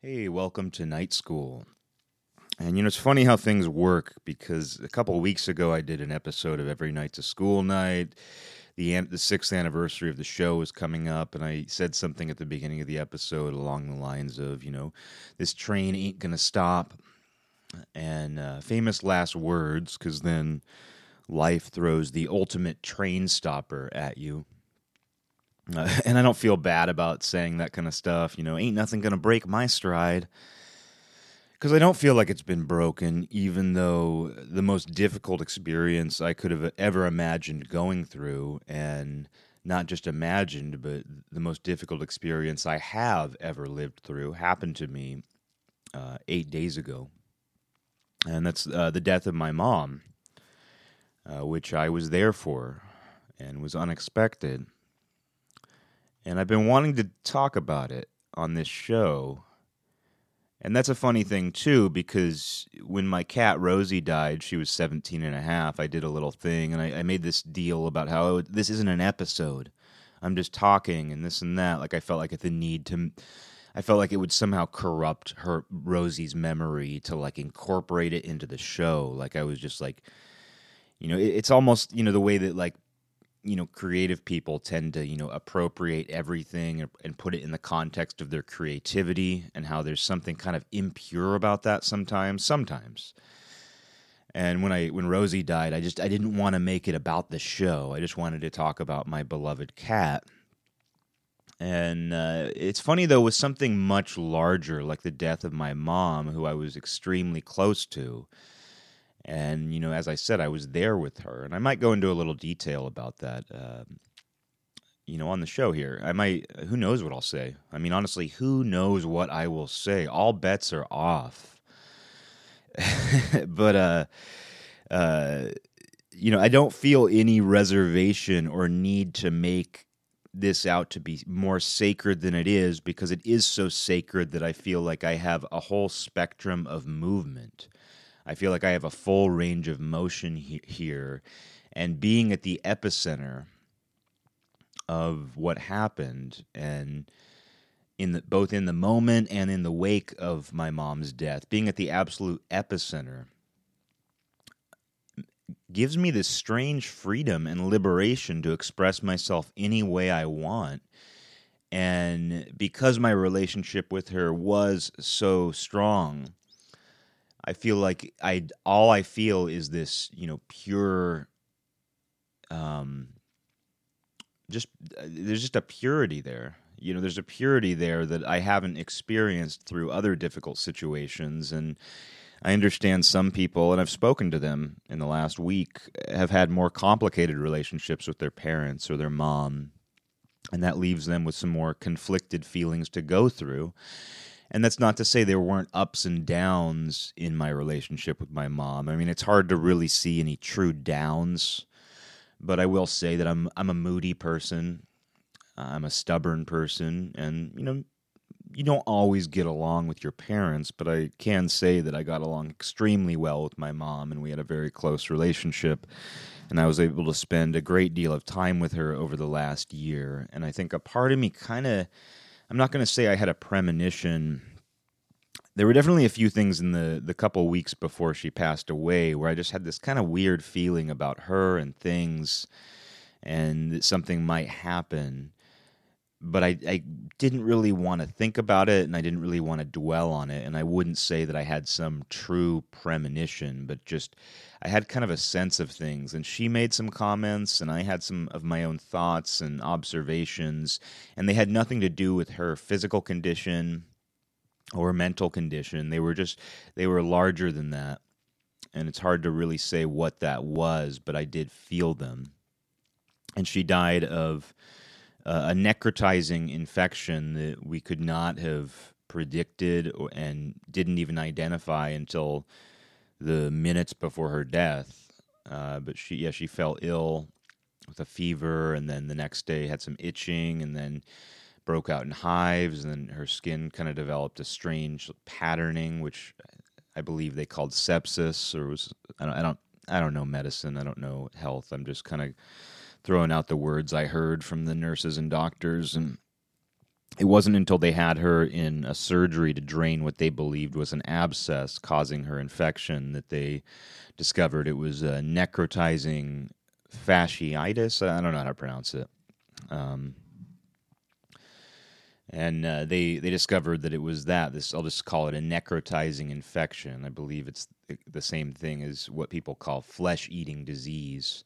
Hey, welcome to night school. And you know, it's funny how things work because a couple weeks ago I did an episode of Every Night's a School Night. The, an- the sixth anniversary of the show is coming up, and I said something at the beginning of the episode along the lines of, you know, this train ain't gonna stop. And uh, famous last words, because then life throws the ultimate train stopper at you. Uh, and I don't feel bad about saying that kind of stuff. You know, ain't nothing going to break my stride. Because I don't feel like it's been broken, even though the most difficult experience I could have ever imagined going through, and not just imagined, but the most difficult experience I have ever lived through, happened to me uh, eight days ago. And that's uh, the death of my mom, uh, which I was there for and was unexpected and I've been wanting to talk about it on this show. And that's a funny thing too because when my cat Rosie died, she was 17 and a half. I did a little thing and I, I made this deal about how would, this isn't an episode. I'm just talking and this and that. Like I felt like the need to I felt like it would somehow corrupt her Rosie's memory to like incorporate it into the show. Like I was just like you know, it, it's almost, you know, the way that like you know creative people tend to you know appropriate everything and put it in the context of their creativity and how there's something kind of impure about that sometimes sometimes. And when i when rosie died i just i didn't want to make it about the show. I just wanted to talk about my beloved cat. And uh, it's funny though with something much larger like the death of my mom who i was extremely close to and, you know, as I said, I was there with her. And I might go into a little detail about that, uh, you know, on the show here. I might, who knows what I'll say? I mean, honestly, who knows what I will say? All bets are off. but, uh, uh, you know, I don't feel any reservation or need to make this out to be more sacred than it is because it is so sacred that I feel like I have a whole spectrum of movement. I feel like I have a full range of motion he- here. And being at the epicenter of what happened and in the, both in the moment and in the wake of my mom's death, being at the absolute epicenter gives me this strange freedom and liberation to express myself any way I want. And because my relationship with her was so strong, I feel like I all I feel is this, you know, pure um just there's just a purity there. You know, there's a purity there that I haven't experienced through other difficult situations. And I understand some people and I've spoken to them in the last week have had more complicated relationships with their parents or their mom. And that leaves them with some more conflicted feelings to go through and that's not to say there weren't ups and downs in my relationship with my mom. I mean, it's hard to really see any true downs, but I will say that I'm I'm a moody person. I'm a stubborn person and you know, you don't always get along with your parents, but I can say that I got along extremely well with my mom and we had a very close relationship and I was able to spend a great deal of time with her over the last year and I think a part of me kind of I'm not going to say I had a premonition. There were definitely a few things in the the couple weeks before she passed away where I just had this kind of weird feeling about her and things, and that something might happen. But I, I didn't really want to think about it, and I didn't really want to dwell on it. And I wouldn't say that I had some true premonition, but just I had kind of a sense of things, and she made some comments, and I had some of my own thoughts and observations, and they had nothing to do with her physical condition or mental condition. They were just they were larger than that, and it's hard to really say what that was, but I did feel them. And she died of uh, a necrotizing infection that we could not have predicted and didn't even identify until the minutes before her death. Uh, but she, yeah, she fell ill with a fever, and then the next day had some itching, and then broke out in hives, and then her skin kind of developed a strange patterning, which I believe they called sepsis, or was I don't, I don't, I don't know medicine, I don't know health. I'm just kind of throwing out the words I heard from the nurses and doctors, and it wasn't until they had her in a surgery to drain what they believed was an abscess causing her infection that they discovered it was a necrotizing fasciitis. I don't know how to pronounce it. Um, and uh, they they discovered that it was that. This I'll just call it a necrotizing infection. I believe it's the same thing as what people call flesh eating disease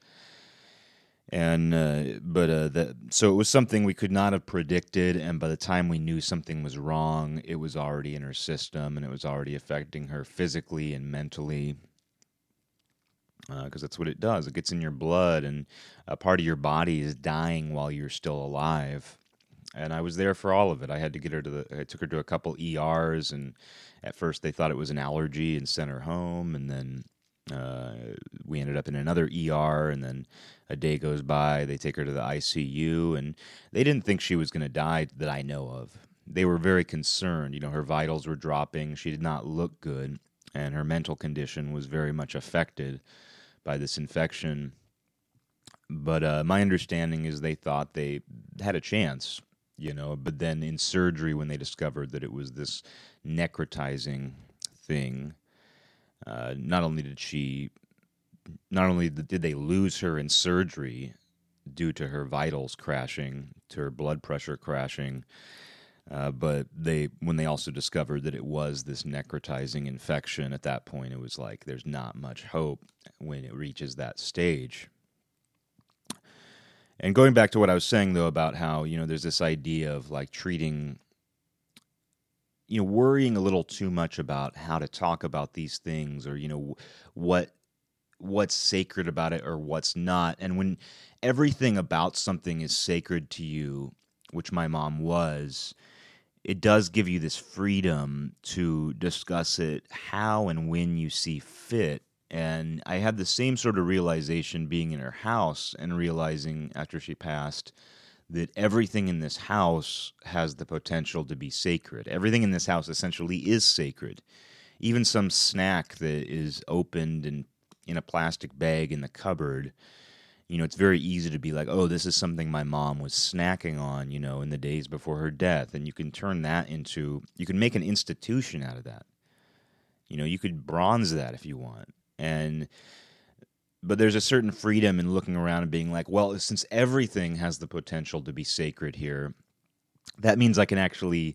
and uh, but uh, the, so it was something we could not have predicted. And by the time we knew something was wrong it was already in her system and it was already affecting her physically and mentally. Because uh, that's what it does. It gets in your blood and a part of your body is dying while you're still alive. And i was there for all of it. I had to get her to the i took her to a couple ers and at first they thought it was an allergy and sent her home. And then uh, we ended up in another ER, and then a day goes by. They take her to the ICU, and they didn't think she was going to die that I know of. They were very concerned. You know, her vitals were dropping. She did not look good, and her mental condition was very much affected by this infection. But uh, my understanding is they thought they had a chance, you know. But then in surgery, when they discovered that it was this necrotizing thing, uh, not only did she, not only did they lose her in surgery due to her vitals crashing, to her blood pressure crashing, uh, but they when they also discovered that it was this necrotizing infection at that point it was like there's not much hope when it reaches that stage. And going back to what i was saying though about how you know there's this idea of like treating you know worrying a little too much about how to talk about these things or you know what what's sacred about it or what's not and when everything about something is sacred to you which my mom was it does give you this freedom to discuss it how and when you see fit and i had the same sort of realization being in her house and realizing after she passed that everything in this house has the potential to be sacred. Everything in this house essentially is sacred. Even some snack that is opened and in a plastic bag in the cupboard, you know, it's very easy to be like, oh, this is something my mom was snacking on, you know, in the days before her death. And you can turn that into, you can make an institution out of that. You know, you could bronze that if you want. And but there's a certain freedom in looking around and being like, well, since everything has the potential to be sacred here, that means I can actually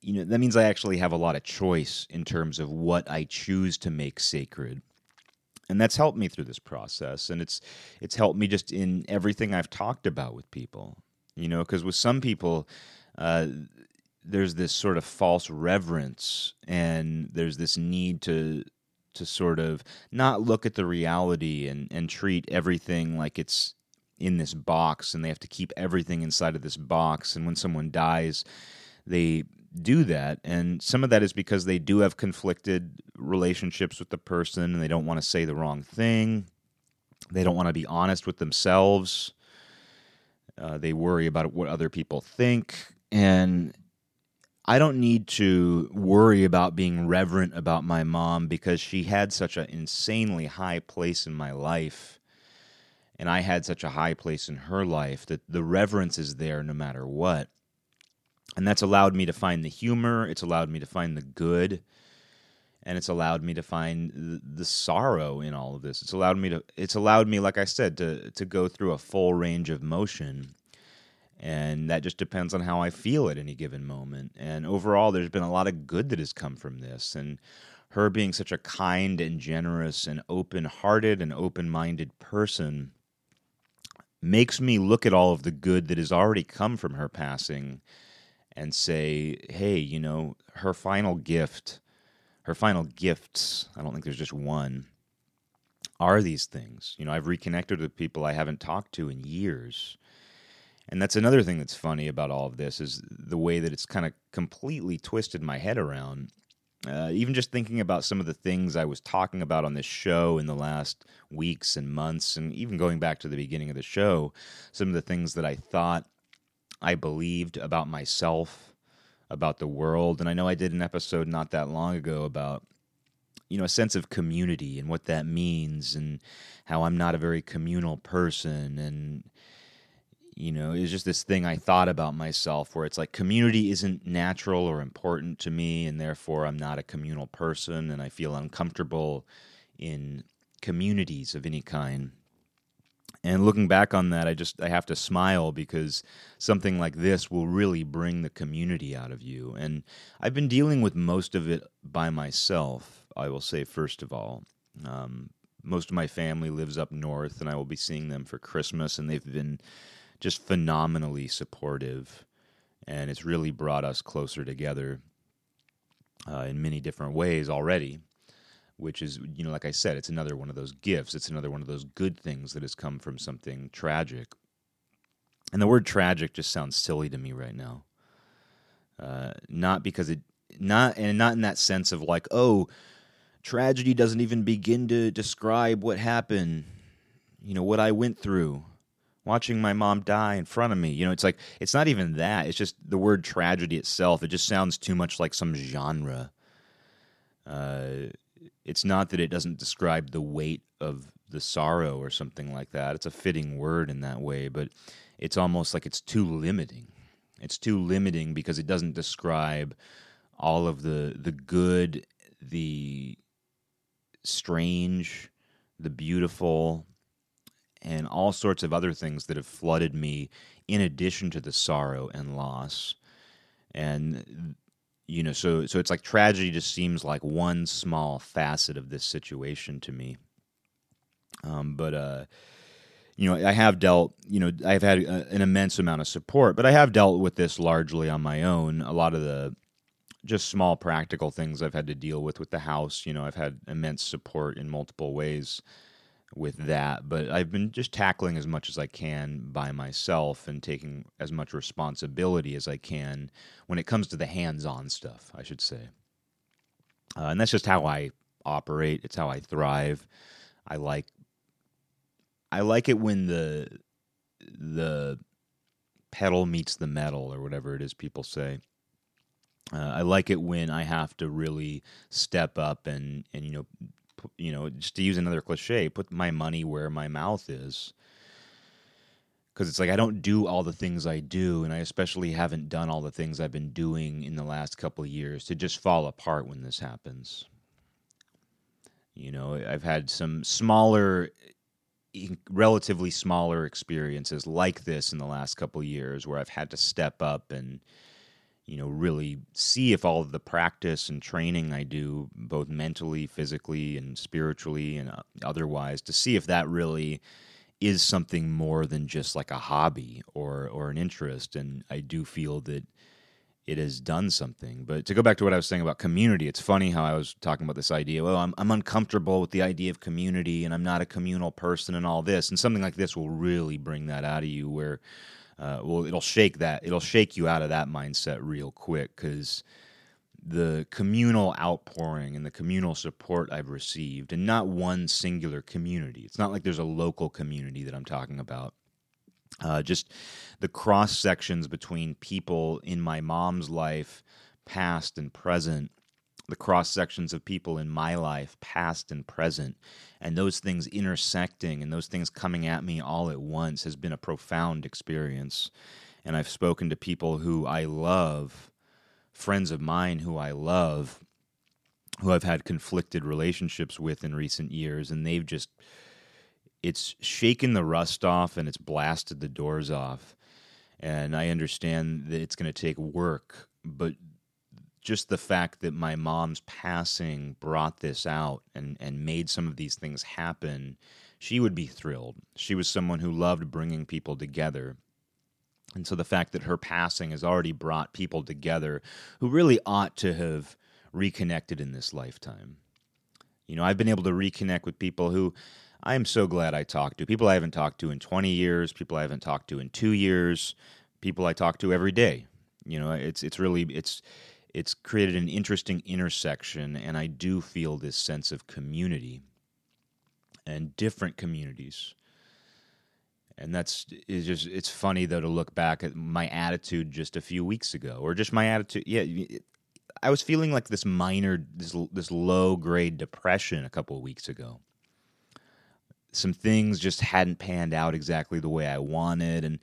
you know that means I actually have a lot of choice in terms of what I choose to make sacred. And that's helped me through this process and it's it's helped me just in everything I've talked about with people. You know, because with some people uh, there's this sort of false reverence and there's this need to to sort of not look at the reality and, and treat everything like it's in this box and they have to keep everything inside of this box. And when someone dies, they do that. And some of that is because they do have conflicted relationships with the person and they don't want to say the wrong thing. They don't want to be honest with themselves. Uh, they worry about what other people think. And I don't need to worry about being reverent about my mom because she had such an insanely high place in my life and I had such a high place in her life that the reverence is there no matter what. And that's allowed me to find the humor, it's allowed me to find the good, and it's allowed me to find the, sorrow in all of this. It's allowed me to it's allowed me like I said to to go through a full range of motion and that just depends on how I feel at any given moment. And overall, there's been a lot of good that has come from this. And her being such a kind and generous and open hearted and open minded person makes me look at all of the good that has already come from her passing and say, hey, you know, her final gift, her final gifts, I don't think there's just one, are these things. You know, I've reconnected with people I haven't talked to in years and that's another thing that's funny about all of this is the way that it's kind of completely twisted my head around. Uh, even just thinking about some of the things I was talking about on this show in the last weeks and months, and even going back to the beginning of the show, some of the things that I thought I believed about myself, about the world. And I know I did an episode not that long ago about you know a sense of community and what that means and how I'm not a very communal person and you know, it's just this thing I thought about myself where it's like community isn't natural or important to me, and therefore I'm not a communal person, and I feel uncomfortable in communities of any kind. And looking back on that, I just I have to smile because something like this will really bring the community out of you. And I've been dealing with most of it by myself. I will say first of all, um, most of my family lives up north, and I will be seeing them for Christmas, and they've been just phenomenally supportive, and it's really brought us closer together uh, in many different ways already which is you know like i said it's another one of those gifts. It's another one of those good things that has come from something tragic. And the word tragic just sounds silly to me right now. Uh, not because it not and not in that sense of like oh tragedy doesn't even begin to describe what happened you know what i went through watching my mom die in front of me. You know it's like it's not even that. It's just the word tragedy itself. It just sounds too much like some genre. Uh, it's not that it doesn't describe the weight of the sorrow or something like that. It's a fitting word in that way, but it's almost like it's too limiting. It's too limiting because it doesn't describe all of the the good, the strange, the beautiful, and all sorts of other things that have flooded me in addition to the sorrow and loss. And you know so so it's like tragedy just seems like one small facet of this situation to me. Um, but uh you know i have dealt you know i've had a, an immense amount of support but i have dealt with this largely on my own. A lot of the just small practical things i've had to deal with with the house you know i've had immense support in multiple ways with that, but I've been just tackling as much as I can by myself and taking as much responsibility as I can when it comes to the hands on stuff, I should say. Uh, and that's just how I operate, it's how I thrive. I like I like it when the the pedal meets the metal or whatever it is people say. Uh, I like it when I have to really step up and and you know you know, just to use another cliche, put my money where my mouth is. Because it's like I don't do all the things I do, and I especially haven't done all the things I've been doing in the last couple years to just fall apart when this happens. You know, I've had some smaller, eh, relatively smaller experiences like this in the last couple years where I've had to step up and you know, really see if all of the practice and training I do, both mentally, physically, and spiritually, and uh, otherwise, to see if that really is something more than just like a hobby or or an interest. And I do feel that it has done something. But to go back to what I was saying about community, it's funny how I was talking about this idea. Well, I'm I'm uncomfortable with the idea of community, and I'm not a communal person, and all this. And something like this will really bring that out of you, where uh, well, it'll shake that. It'll shake you out of that mindset real quick because the communal outpouring and the communal support I've received, and not one singular community. It's not like there's a local community that I'm talking about. Uh, just the cross sections between people in my mom's life, past and present, the cross sections of people in my life, past and present, and those things intersecting and those things coming at me all at once has been a profound experience. And I've spoken to people who I love, friends of mine who I love, who I've had conflicted relationships with in recent years, and they've just it's shaken the rust off and it's blasted the doors off. And I understand that it's going to take work, but just the fact that my mom's passing brought this out and, and made some of these things happen, she would be thrilled. She was someone who loved bringing people together. And so the fact that her passing has already brought people together who really ought to have reconnected in this lifetime. You know, I've been able to reconnect with people who I am so glad I talked to. People I haven't talked to in 20 years, people I haven't talked to in 2 years, people I talk to every day. You know, it's it's really it's it's created an interesting intersection, and I do feel this sense of community and different communities. And that's is just it's funny though to look back at my attitude just a few weeks ago, or just my attitude. Yeah, I was feeling like this minor, this this low grade depression a couple of weeks ago. Some things just hadn't panned out exactly the way I wanted, and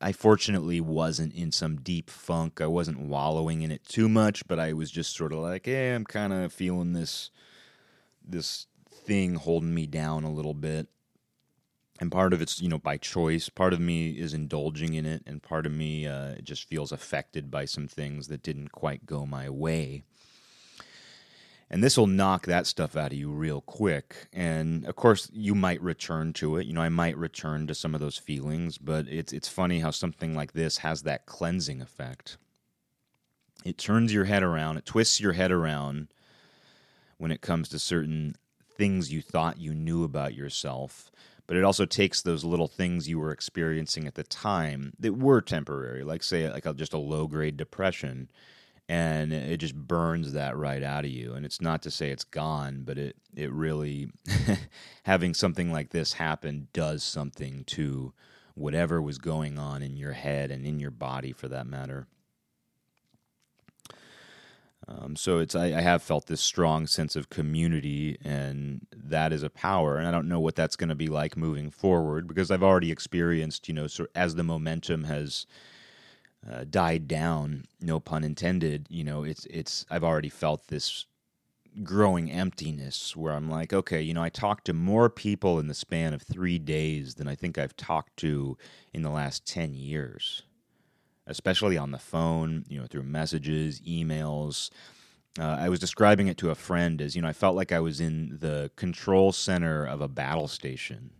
I fortunately wasn't in some deep funk. I wasn't wallowing in it too much, but I was just sort of like, "Hey, I'm kind of feeling this this thing holding me down a little bit." And part of it's, you know, by choice. Part of me is indulging in it, and part of me uh, just feels affected by some things that didn't quite go my way and this will knock that stuff out of you real quick. And of course you might return to it. You know i might return to some of those feelings but it's it's funny how something like this has that cleansing effect. It turns your head around. It twists your head around when it comes to certain things you thought you knew about yourself but it also takes those little things you were experiencing at the time that were temporary like say like a, just a low grade depression and it just burns that right out of you. And it's not to say it's gone but it it really having something like this happen does something to whatever was going on in your head and in your body for that matter. Um, so it's I, I, have felt this strong sense of community and that is a power. And i don't know what that's going to be like moving forward because i've already experienced you know so as the momentum has uh, died down, no pun intended, you know, it's it's I've already felt this growing emptiness where I'm like, okay, you know, I talked to more people in the span of 3 days than I think I've talked to in the last 10 years. Especially on the phone, you know, through messages, emails. Uh, I was describing it to a friend as, you know, I felt like I was in the control center of a battle station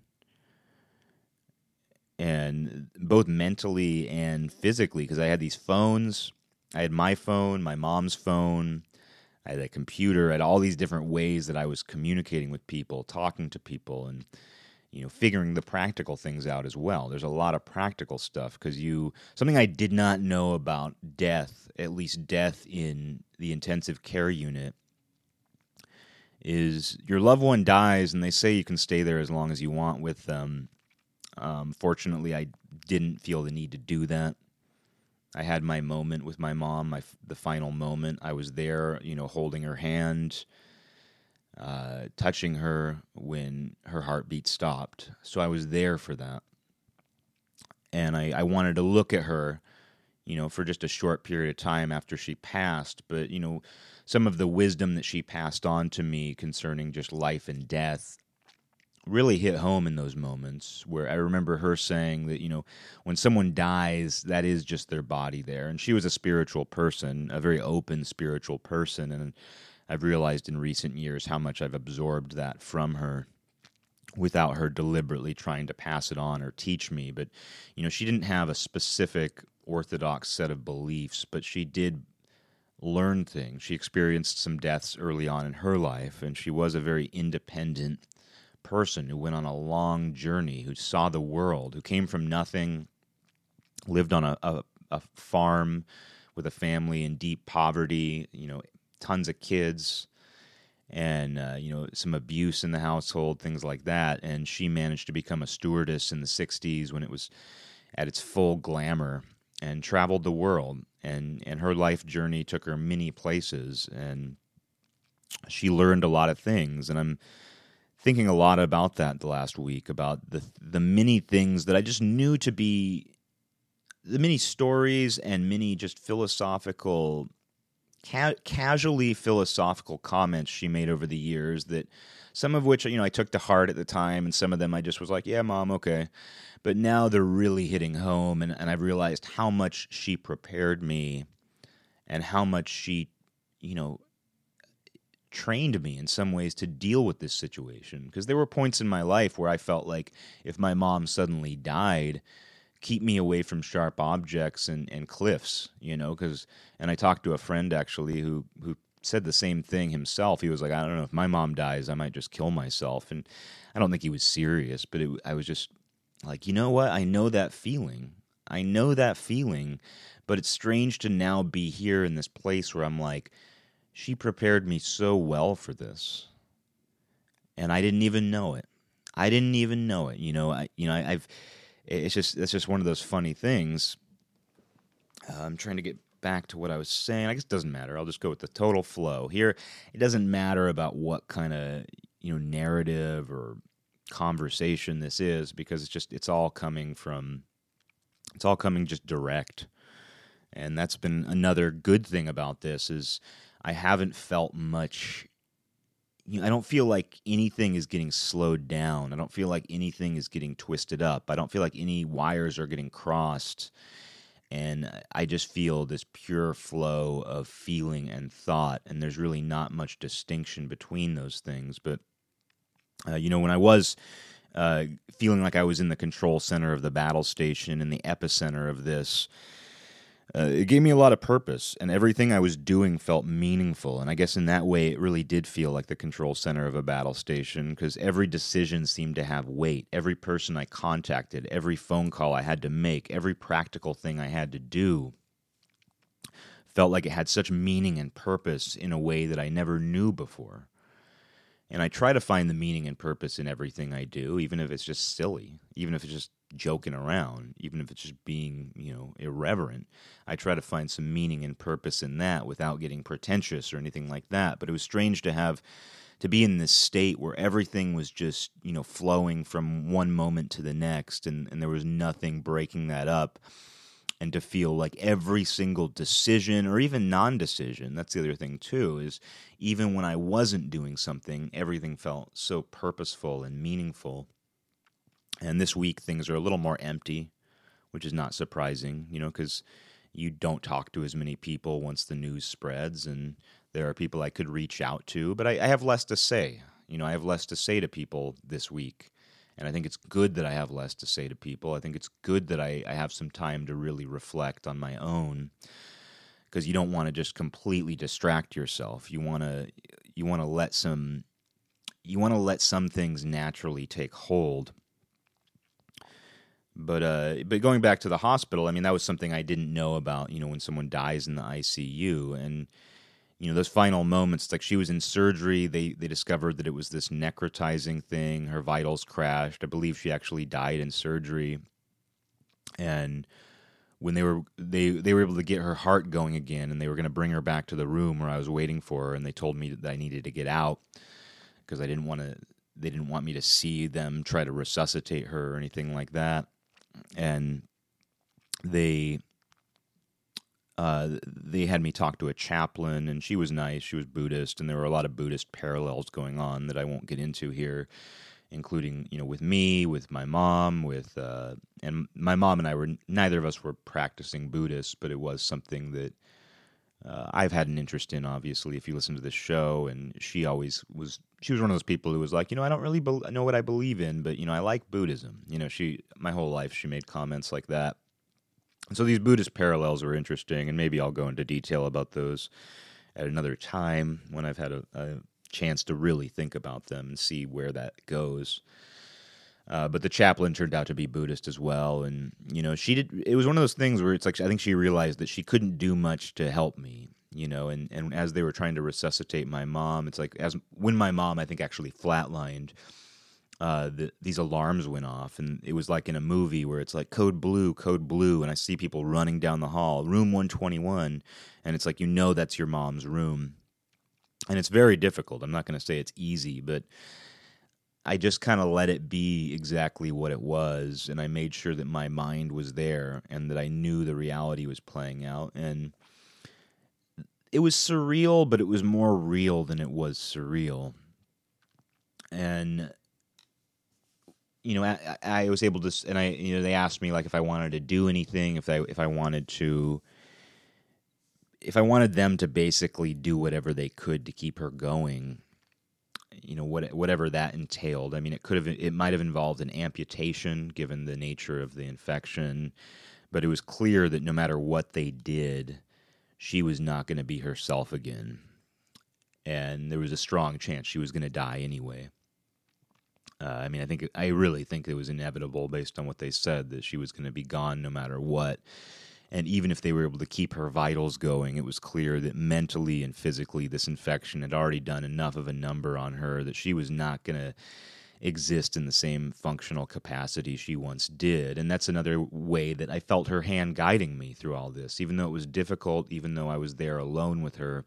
and both mentally and physically because I had these phones. I had my phone, my mom's phone, I had a computer, I had all these different ways that I was communicating with people, talking to people, and you know, figuring the practical things out as well. There's a lot of practical stuff because you something I did not know about death, at least death in the intensive care unit, is your loved one dies and they say you can stay there as long as you want with them um, fortunately, I didn't feel the need to do that. I had my moment with my mom, my the final moment. I was there, you know, holding her hand, uh, touching her when her heartbeat stopped. So I was there for that, and I, I wanted to look at her, you know, for just a short period of time after she passed. But you know, some of the wisdom that she passed on to me concerning just life and death really hit home in those moments where I remember her saying that, you know, when someone dies, that is just their body there. And she was a spiritual person, a very open spiritual person. And I've realized in recent years how much I've absorbed that from her without her deliberately trying to pass it on or teach me. But, you know, she didn't have a specific orthodox set of beliefs, but she did learn things. She experienced some deaths early on in her life, and she was a very independent person who went on a long journey, who saw the world, who came from nothing, lived on a, a, a farm with a family in deep poverty, you know, tons of kids and uh, you know some abuse in the household, things like that. And she managed to become a stewardess in the '60s when it was at its full glamour, and traveled the world. and And her life journey took her many places, and she learned a lot of things. And I'm thinking a lot about that the last week about the the many things that I just knew to be the many stories and many just philosophical ca- casually philosophical comments she made over the years that some of which you know I took to heart at the time and some of them I just was like yeah mom okay. But now they're really hitting home and, and I've realized how much she prepared me and how much she you know trained me in some ways to deal with this situation because there were points in my life where I felt like if my mom suddenly died, keep me away from sharp objects and, and cliffs, you know, because and I talked to a friend actually who who said the same thing himself. He was like, I don't know if my mom dies, I might just kill myself, and I don't think he was serious, but it, I was just like, you know what? I know that feeling. I know that feeling, but it's strange to now be here in this place where I'm like she prepared me so well for this. And I didn't even know it. I didn't even know it. You know, I you know, I, have it's just it's just one of those funny things. Uh, I'm trying to get back to what I was saying. I guess it doesn't matter. I'll just go with the total flow. Here, it doesn't matter about what kind of, you know, narrative or conversation this is because it's just it's all coming from It's all coming just direct. And that's been another good thing about this is I haven't felt much you know, I don't feel like anything is getting slowed down. I don't feel like anything is getting twisted up. I don't feel like any wires are getting crossed. And I just feel this pure flow of feeling and thought. And there's really not much distinction between those things. But, uh, you know, when I was uh, feeling like I was in the control center of the battle station, in the epicenter of this, uh, it gave me a lot of purpose, and everything I was doing felt meaningful. And I guess in that way, it really did feel like the control center of a battle station because every decision seemed to have weight. Every person I contacted, every phone call I had to make, every practical thing I had to do felt like it had such meaning and purpose in a way that I never knew before. And I try to find the meaning and purpose in everything I do, even if it's just silly, even if it's just joking around, even if it's just being, you know, irreverent. I try to find some meaning and purpose in that without getting pretentious or anything like that. But it was strange to have to be in this state where everything was just, you know, flowing from one moment to the next and, and there was nothing breaking that up. And to feel like every single decision or even non decision, that's the other thing too, is even when I wasn't doing something, everything felt so purposeful and meaningful and this week things are a little more empty, which is not surprising, you know, because you don't talk to as many people once the news spreads, and there are people I could reach out to, but I, I have less to say. You know, I have less to say to people this week. And I think it's good that I have less to say to people. I think it's good that I, I have some time to really reflect on my own because you don't want to just completely distract yourself. You want to you want to let some you want to let some things naturally take hold but uh, but going back to the hospital, I mean, that was something I didn't know about. You know, when someone dies in the ICU, and you know those final moments, like she was in surgery, they they discovered that it was this necrotizing thing. Her vitals crashed. I believe she actually died in surgery, and when they were they they were able to get her heart going again, and they were going to bring her back to the room where I was waiting for her, and they told me that I needed to get out because I didn't want to. They didn't want me to see them try to resuscitate her or anything like that and they uh, they had me talk to a chaplain, and she was nice. She was Buddhist, and there were a lot of Buddhist parallels going on that I won't get into here, including you know with me, with my mom, with uh, and my mom and I were neither of us were practicing Buddhist, but it was something that uh, I've had an interest in. Obviously, if you listen to this show, and she always was she was one of those people who was like, you know, I don't really be- know what I believe in, but you know, I like Buddhism. You know, she my whole life she made comments like that. So these Buddhist parallels were interesting, and maybe I'll go into detail about those at another time when I've had a, a chance to really think about them and see where that goes. Uh, but the chaplain turned out to be Buddhist as well, and you know, she did. It was one of those things where it's like I think she realized that she couldn't do much to help me you know and and as they were trying to resuscitate my mom it's like as when my mom i think actually flatlined uh, the, these alarms went off, and it was like in a movie where it's like code blue, code blue, and I see people running down the hall, room 121, and it's like you know that's your mom's room, and it's very difficult. I'm not going to say it's easy, but I just kind of let it be exactly what it was, and I made sure that my mind was there and that I knew the reality was playing out, and it was surreal, but it was more real than it was surreal. And you know, I, I, was able to, and I, you know, they asked me like if I wanted to do anything, if I, if I wanted to, if I wanted them to basically do whatever they could to keep her going. You know, what, whatever that entailed. I mean, it could have, it might have involved an amputation given the nature of the infection, but it was clear that no matter what they did, she was not going to be herself again. And there was a strong chance she was going to die anyway. Uh, I mean, I think I really think it was inevitable based on what they said that she was going to be gone no matter what. And even if they were able to keep her vitals going, it was clear that mentally and physically, this infection had already done enough of a number on her that she was not going to exist in the same functional capacity she once did. And that's another way that I felt her hand guiding me through all this, even though it was difficult, even though I was there alone with her,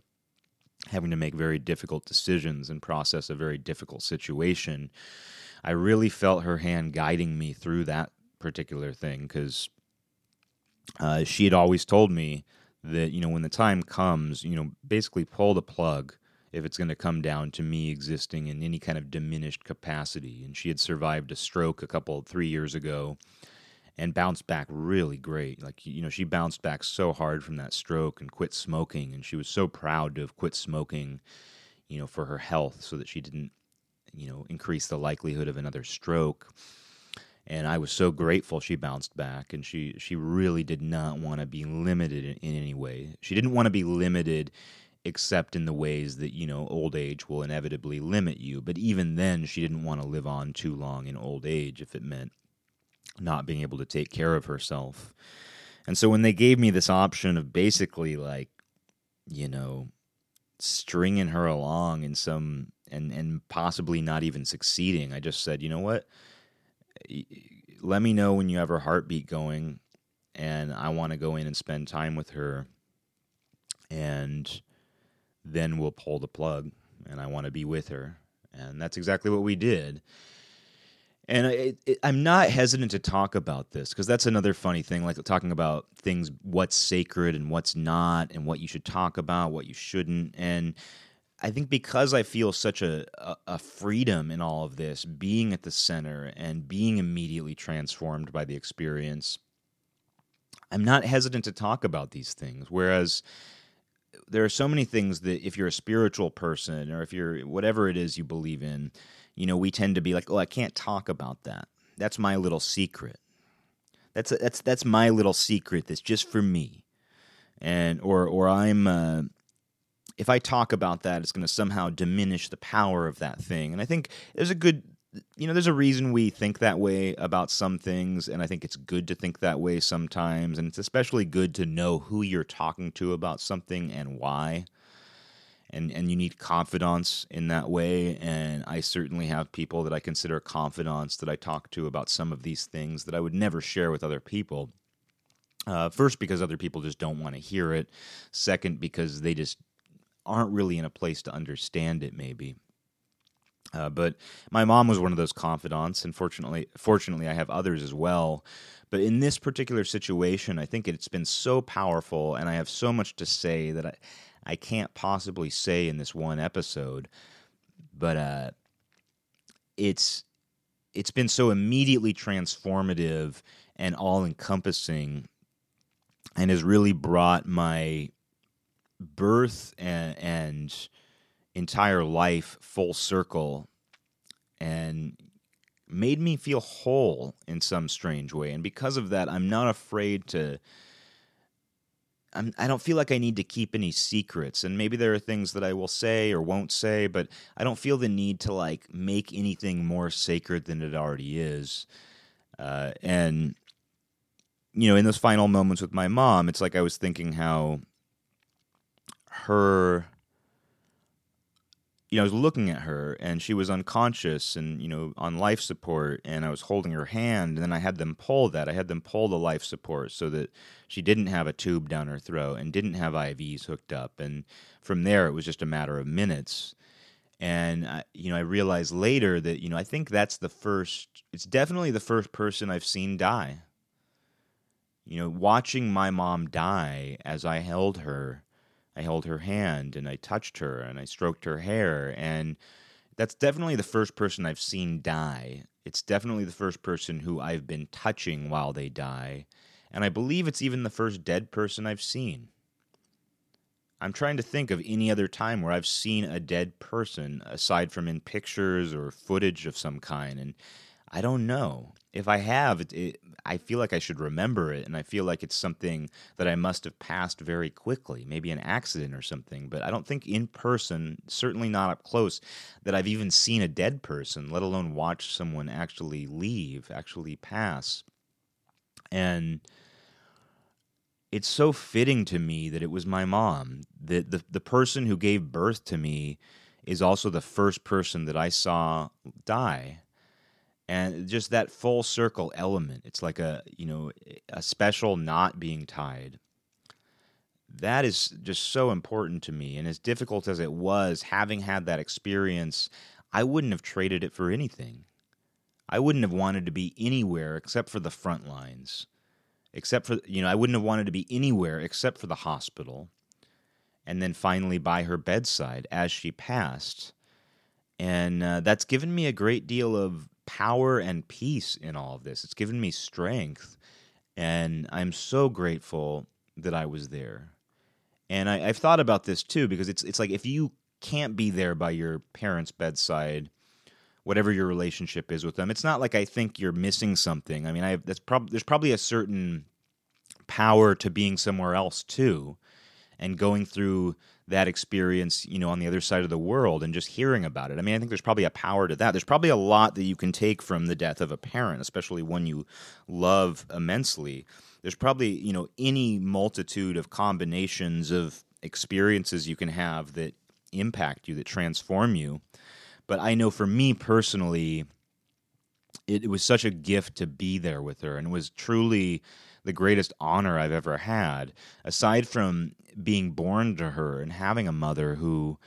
having to make very difficult decisions and process a very difficult situation. I really felt her hand guiding me through that particular thing because uh, she had always told me that you know when the time comes, you know, basically pull the plug if it's going to come down to me existing in any kind of diminished capacity. And she had survived a stroke a couple three years ago and bounced back really great. Like you know, she bounced back so hard from that stroke and quit smoking, and she was so proud to have quit smoking, you know, for her health, so that she didn't, you know, increase the likelihood of another stroke and I was so grateful she bounced back and she she really did not want to be limited in, in any way. She didn't want to be limited except in the ways that, you know, old age will inevitably limit you, but even then she didn't want to live on too long in old age if it meant not being able to take care of herself. And so when they gave me this option of basically like, you know, stringing her along in some and and possibly not even succeeding, I just said, you know what? let me know when you have her heartbeat going and I want to go in and spend time with her and then we'll pull the plug and I want to be with her and that's exactly what we did and I, am not hesitant to talk about this because that's another funny thing, like talking about things, what's sacred and what's not, and what you should talk about, what you shouldn't. And I think because I feel such a, a, a, freedom in all of this, being at the center and being immediately transformed by the experience, I'm not hesitant to talk about these things. Whereas there are so many things that if you're a spiritual person or if you're whatever it is you believe in, you know, we tend to be like, oh, I can't talk about that. That's my little secret. That's a, that's that's my little secret. That's just for me, and or or I'm. Uh, if I talk about that, it's going to somehow diminish the power of that thing. And I think there's a good, you know, there's a reason we think that way about some things. And I think it's good to think that way sometimes. And it's especially good to know who you're talking to about something and why. And, and you need confidants in that way. And I certainly have people that I consider confidants that I talk to about some of these things that I would never share with other people. Uh, first, because other people just don't want to hear it. Second, because they just aren't really in a place to understand it, maybe. Uh, but my mom was one of those confidants, and fortunately, fortunately, I have others as well. But in this particular situation, I think it's been so powerful, and I have so much to say that I, I can't possibly say in this one episode. But uh, it's it's been so immediately transformative and all encompassing, and has really brought my birth and, and entire life full circle and made me feel whole in some strange way. And because of that, I'm not afraid to. I'm, I don't feel like I need to keep any secrets. And maybe there are things that I will say or won't say, but I don't feel the need to like make anything more sacred than it already is. Uh, and, you know, in those final moments with my mom, it's like I was thinking how her you know, I was looking at her and she was unconscious and, you know, on life support and I was holding her hand and then I had them pull that. I had them pull the life support so that she didn't have a tube down her throat and didn't have IVs hooked up. And from there, it was just a matter of minutes. And, I, you know, I realized later that, you know, I think that's the first, it's definitely the first person I've seen die. You know, watching my mom die as I held her I held her hand and I touched her and I stroked her hair. And that's definitely the first person I've seen die. It's definitely the first person who I've been touching while they die. And I believe it's even the first dead person I've seen. I'm trying to think of any other time where I've seen a dead person aside from in pictures or footage of some kind. And I don't know. If I have, it, it, I feel like I should remember it, and I feel like it's something that I must have passed very quickly, maybe an accident or something. But I don't think in person, certainly not up close, that I've even seen a dead person, let alone watch someone actually leave, actually pass. And it's so fitting to me that it was my mom, that the, the person who gave birth to me is also the first person that I saw die and just that full circle element. It's like a you know a special knot being tied. That is just so important to me and as difficult as it was having had that experience i wouldn't have traded it for anything. I wouldn't have wanted to be anywhere except for the front lines except for you know I wouldn't have wanted to be anywhere except for the hospital, and then finally by her bedside as she passed, and uh, that's given me a great deal of power and peace in all of this. It's given me strength, and I'm so grateful that I was there. And I, I've thought about this too because it's it's like if you can't be there by your parents' bedside whatever your relationship is with them. It's not like I think you're missing something. I mean, I have, that's prob- there's probably a certain power to being somewhere else too, and going through that experience, you know, on the other side of the world and just hearing about it. I mean, I think there's probably a power to that. There's probably a lot that you can take from the death of a parent, especially one you love immensely. There's probably, you know, any multitude of combinations of experiences you can have that impact you, that transform you. But I know for me personally, it, it was such a gift to be there with her, and it was truly the greatest honor I've ever had. Aside from being born to her and having a mother who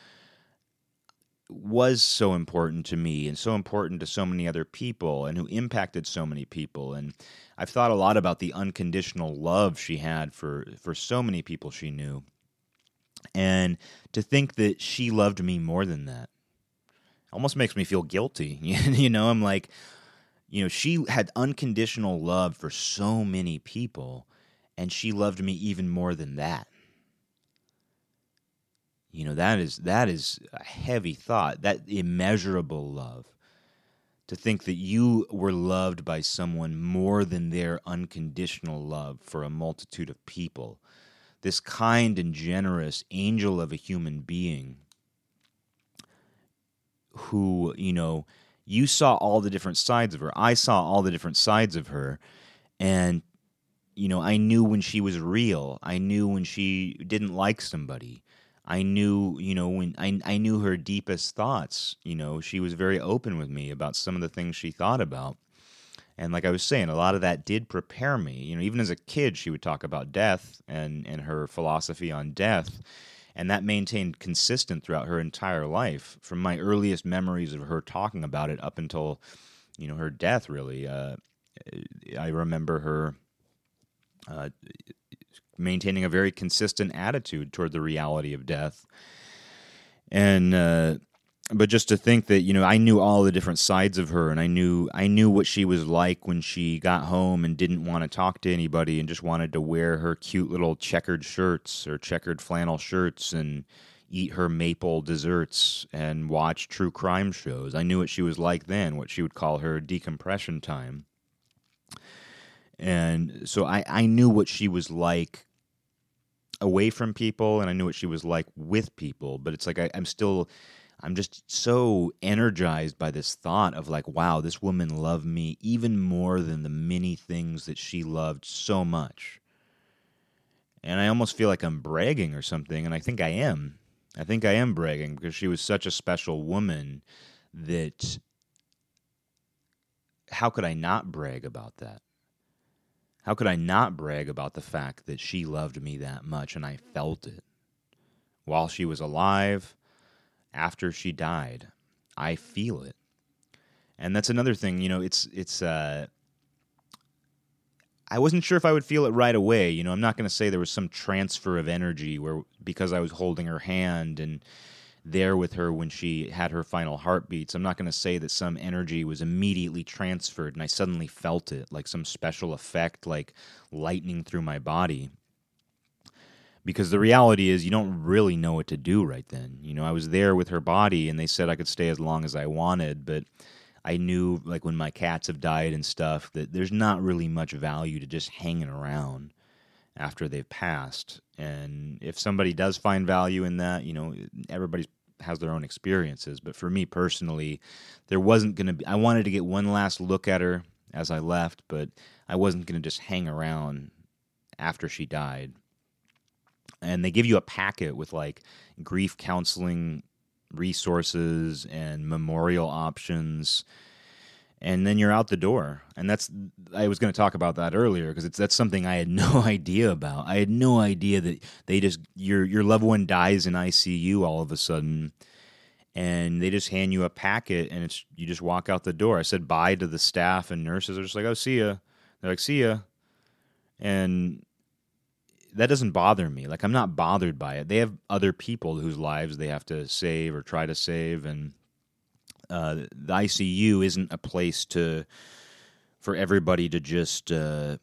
was so important to me and so important to so many other people and who impacted so many people and I've thought a lot about the unconditional love she had for for so many people she knew and to think that she loved me more than that almost makes me feel guilty. you know, I'm like, you know, she had unconditional love for so many people, and she loved me even more than that. You know, that is that is a heavy thought. That immeasurable love. To think that you were loved by someone more than their unconditional love for a multitude of people. This kind and generous angel of a human being who, you know, you saw all the different sides of her. I saw all the different sides of her. And, you know, I knew when she was real. I knew when she didn't like somebody. I knew, you know, when I, I knew her deepest thoughts. You know, she was very open with me about some of the things she thought about. And like I was saying, a lot of that did prepare me. You know, even as a kid, she would talk about death and, and her philosophy on death and that maintained consistent throughout her entire life. From my earliest memories of her talking about it up until, you know, her death. Really, uh, I remember her uh, maintaining a very consistent attitude toward the reality of death, and uh, but just to think that you know I knew all the different sides of her and I knew I knew what she was like when she got home and didn't want to talk to anybody and just wanted to wear her cute little checkered shirts or checkered flannel shirts and eat her maple desserts and watch true crime shows. I knew what she was like then, what she would call her decompression time. And so I, I knew what she was like away from people and I knew what she was like with people, but it's like I, I'm still I'm just so energized by this thought of like, wow, this woman loved me even more than the many things that she loved so much. And I almost feel like I'm bragging or something, and I think I am. I think I am bragging because she was such a special woman that how could I not brag about that? How could I not brag about the fact that she loved me that much and I felt it while she was alive? After she died. I feel it. And that's another thing, you know, it's it's uh I wasn't sure if I would feel it right away. You know, I'm not going to say there was some transfer of energy where because I was holding her hand and there with her when she had her final heartbeats. I'm not going to say that some energy was immediately transferred and I suddenly felt it like some special effect like lightning through my body because the reality is you don't really know what to do right then. You know, I was there with her body and they said I could stay as long as I wanted, but I knew like when my cats have died and stuff that there's not really much value to just hanging around after they've passed. And if somebody does find value in that, you know, everybody has their own experiences, but for me personally, there wasn't going to be I wanted to get one last look at her as I left, but I wasn't going to just hang around after she died and they give you a packet with like grief counseling resources and memorial options and then you're out the door. And that's i was going to talk about that earlier because it's that's something i had no idea about. I had no idea that they just your your loved one dies in icu all of a sudden and they just hand you a packet and it's you just walk out the door. I said bye to the staff and nurses. Are just like oh see ya. They're like see ya. And that doesn't bother me. Like I'm not bothered by it. They have other people whose lives they have to save or try to save, and uh, the ICU isn't a place to for everybody to just. Uh,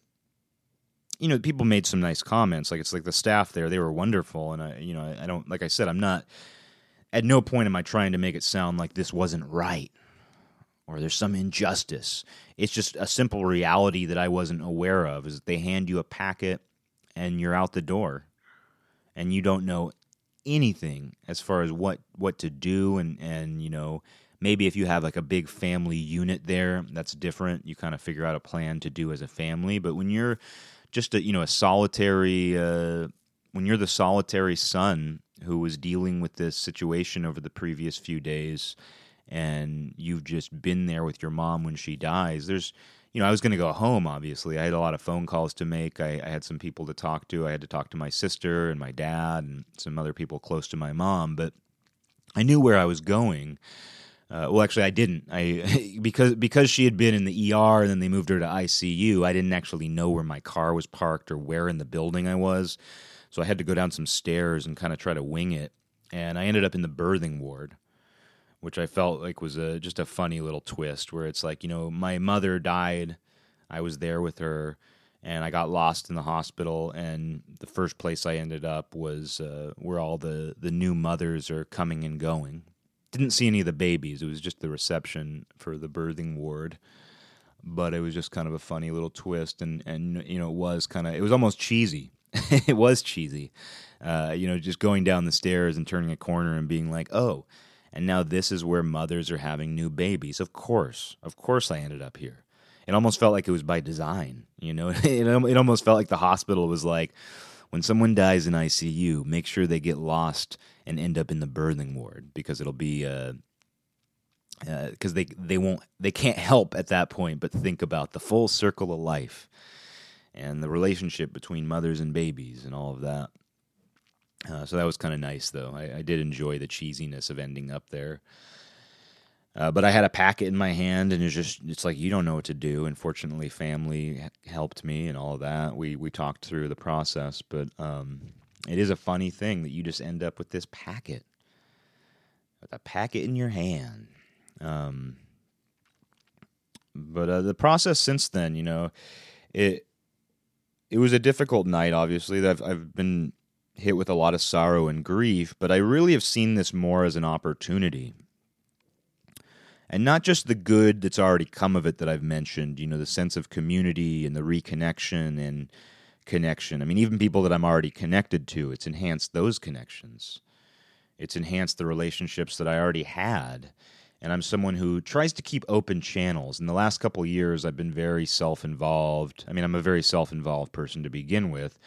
you know, people made some nice comments. Like it's like the staff there; they were wonderful, and I, you know, I don't like I said, I'm not. At no point am I trying to make it sound like this wasn't right or there's some injustice. It's just a simple reality that I wasn't aware of. Is that they hand you a packet and you're out the door, and you don't know anything as far as what what to do, and and you know maybe if you have like a big family unit there, that's different. You kind of figure out a plan to do as a family. But when you're just a you know a solitary uh, when you're the solitary son who was dealing with this situation over the previous few days and you've just been there with your mom when she dies there's you know i was going to go home obviously i had a lot of phone calls to make I, I, had some people to talk to i had to talk to my sister and my dad and some other people close to my mom but i knew where i was going uh, well, actually, I didn't. I because because she had been in the ER and then they moved her to ICU. I didn't actually know where my car was parked or where in the building I was, so I had to go down some stairs and kind of try to wing it. And I ended up in the birthing ward, which I felt like was a just a funny little twist where it's like you know my mother died, I was there with her, and I got lost in the hospital. And the first place I ended up was uh, where all the the new mothers are coming and going didn't see any of the babies. It was just the reception for the birthing ward. But it was just kind of a funny little twist, and and you know it was kind of it was almost cheesy. it was cheesy, uh, you know, just going down the stairs and turning a corner and being like, oh, and now this is where mothers are having new babies. Of course, of course, I ended up here. It almost felt like it was by design, you know. it, it almost felt like the hospital was like, when someone dies in ICU, make sure they get lost and end up in the birthing ward because it'll be because uh, uh, they they won't they can't help at that point but think about the full circle of life and the relationship between mothers and babies and all of that. Uh, so that was kind of nice, though. I, I, did enjoy the cheesiness of ending up there. Uh, but I had a packet in my hand, and it's just it's like you don't know what to do. And fortunately, family helped me and all of that. We we talked through the process, but um, it is a funny thing that you just end up with this packet, with a packet in your hand. Um, but uh, the process since then, you know, it it was a difficult night. Obviously, I've I've been hit with a lot of sorrow and grief, but I really have seen this more as an opportunity and not just the good that's already come of it that I've mentioned, you know, the sense of community and the reconnection and connection. I mean, even people that I'm already connected to, it's enhanced those connections. It's enhanced the relationships that I already had. And I'm someone who tries to keep open channels. In the last couple years, I've been very self involved. I mean, I'm a very self involved person to begin with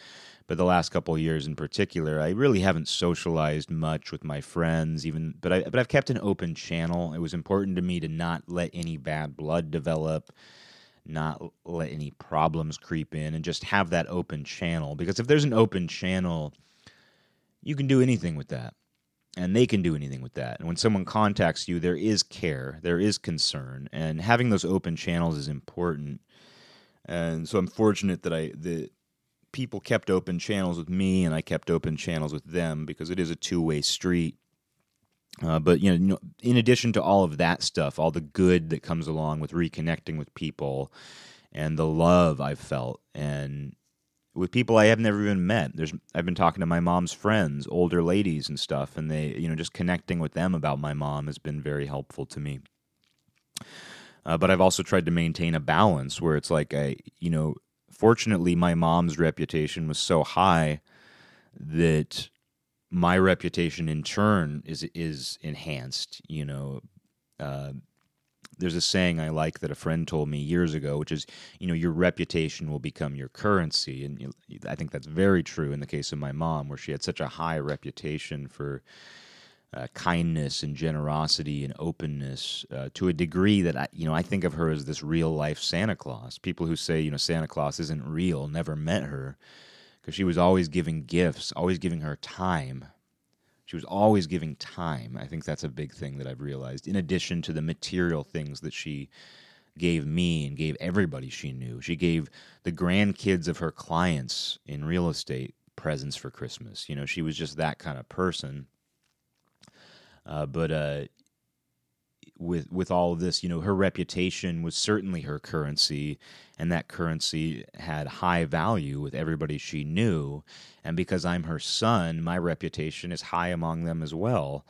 but the last couple years in particular, I really haven't socialized much with my friends. Even, but I but I've kept an open channel. It was important to me to not let any bad blood develop, not let any problems creep in, and just have that open channel. Because if there's an open channel, you can do anything with that and they can do anything with that. And when someone contacts you, there is care, there is concern, and having those open channels is important. And so I'm fortunate that I that people kept open channels with me, and I kept open channels with them because it is a two way street. Uh, but you know, in addition to all of that stuff, all the good that comes along with reconnecting with people, and the love I've felt, and with people I have never even met. There's I've been talking to my mom's friends, older ladies and stuff, and they you know just connecting with them about my mom has been very helpful to me. Uh, but I've also tried to maintain a balance where it's like I you know fortunately, my mom's reputation was so high that my reputation in turn is is enhanced. You know, uh, there's a saying I like that a friend told me years ago, which is, you know, your reputation will become your currency, and you, I think that's very true in the case of my mom, where she had such a high reputation for uh, kindness and generosity and openness uh, to a degree that I, you know I think of her as this real life Santa Claus. People who say you know Santa Claus isn't real never met her because she was always giving gifts, always giving her time. She was always giving time. I think that's a big thing that I've realized. In addition to the material things that she gave me and gave everybody she knew. She gave the grandkids of her clients in real estate presents for Christmas. You know, she was just that kind of person. Uh, but uh, with with all of this, you know, her reputation was certainly her currency, and that currency had high value with everybody she knew. And because I'm her son, my reputation is high among them as well,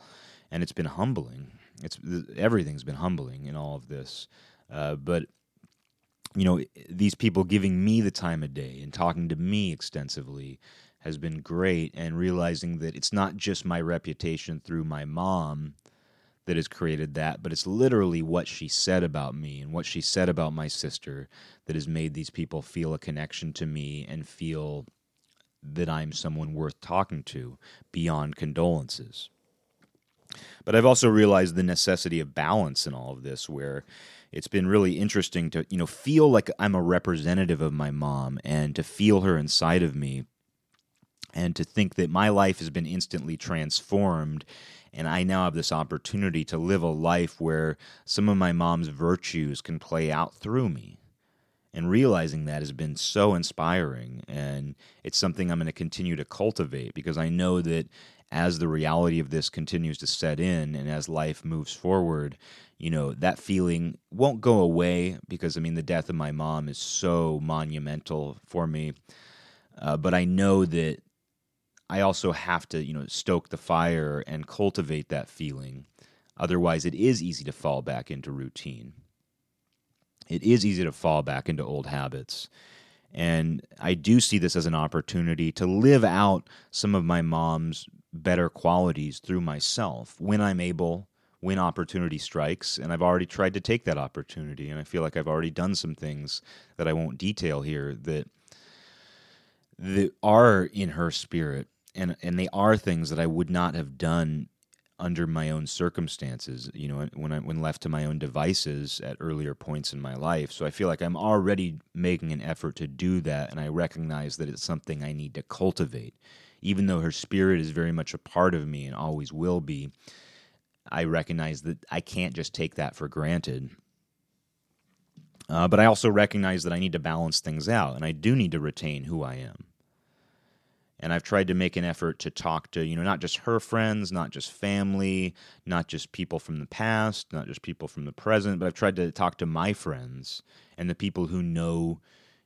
and it's been humbling. It's everything's been humbling in all of this, uh, but you know, these people giving me the time of day and talking to me extensively has been great, and realizing that it's not just my reputation through my mom that has created that, but it's literally what she said about me and what she said about my sister that has made these people feel a connection to me and feel that I'm someone worth talking to beyond condolences. But I've also realized the necessity of balance in all of this, where it's been really interesting to, you know, feel like I'm a representative of my mom and to feel her inside of me and to think that my life has been instantly transformed and I now have this opportunity to live a life where some of my mom's virtues can play out through me. And realizing that has been so inspiring. And it's something I'm going to continue to cultivate because I know that as the reality of this continues to set in and as life moves forward, you know, that feeling won't go away because, I mean, the death of my mom is so monumental for me. Uh, but I know that I also have to, you know, stoke the fire and cultivate that feeling. Otherwise, it is easy to fall back into routine. It is easy to fall back into old habits. And I do see this as an opportunity to live out some of my mom's better qualities through myself when I'm able, when opportunity strikes. And I've already tried to take that opportunity. And I feel like I've already done some things that I won't detail here that, that are in her spirit and and they are things that I would not have done under my own circumstances, you know, when I when left to my own devices at earlier points in my life. So I feel like I'm already making an effort to do that and I recognize that it's something I need to cultivate. Even though her spirit is very much a part of me and always will be, I recognize that I can't just take that for granted. Uh, but I also recognize that I need to balance things out and I do need to retain who I am and I've tried to make an effort to talk to, you know, not just her friends, not just family, not just people from the past, not just people from the present, but I've tried to talk to my friends and the people who know,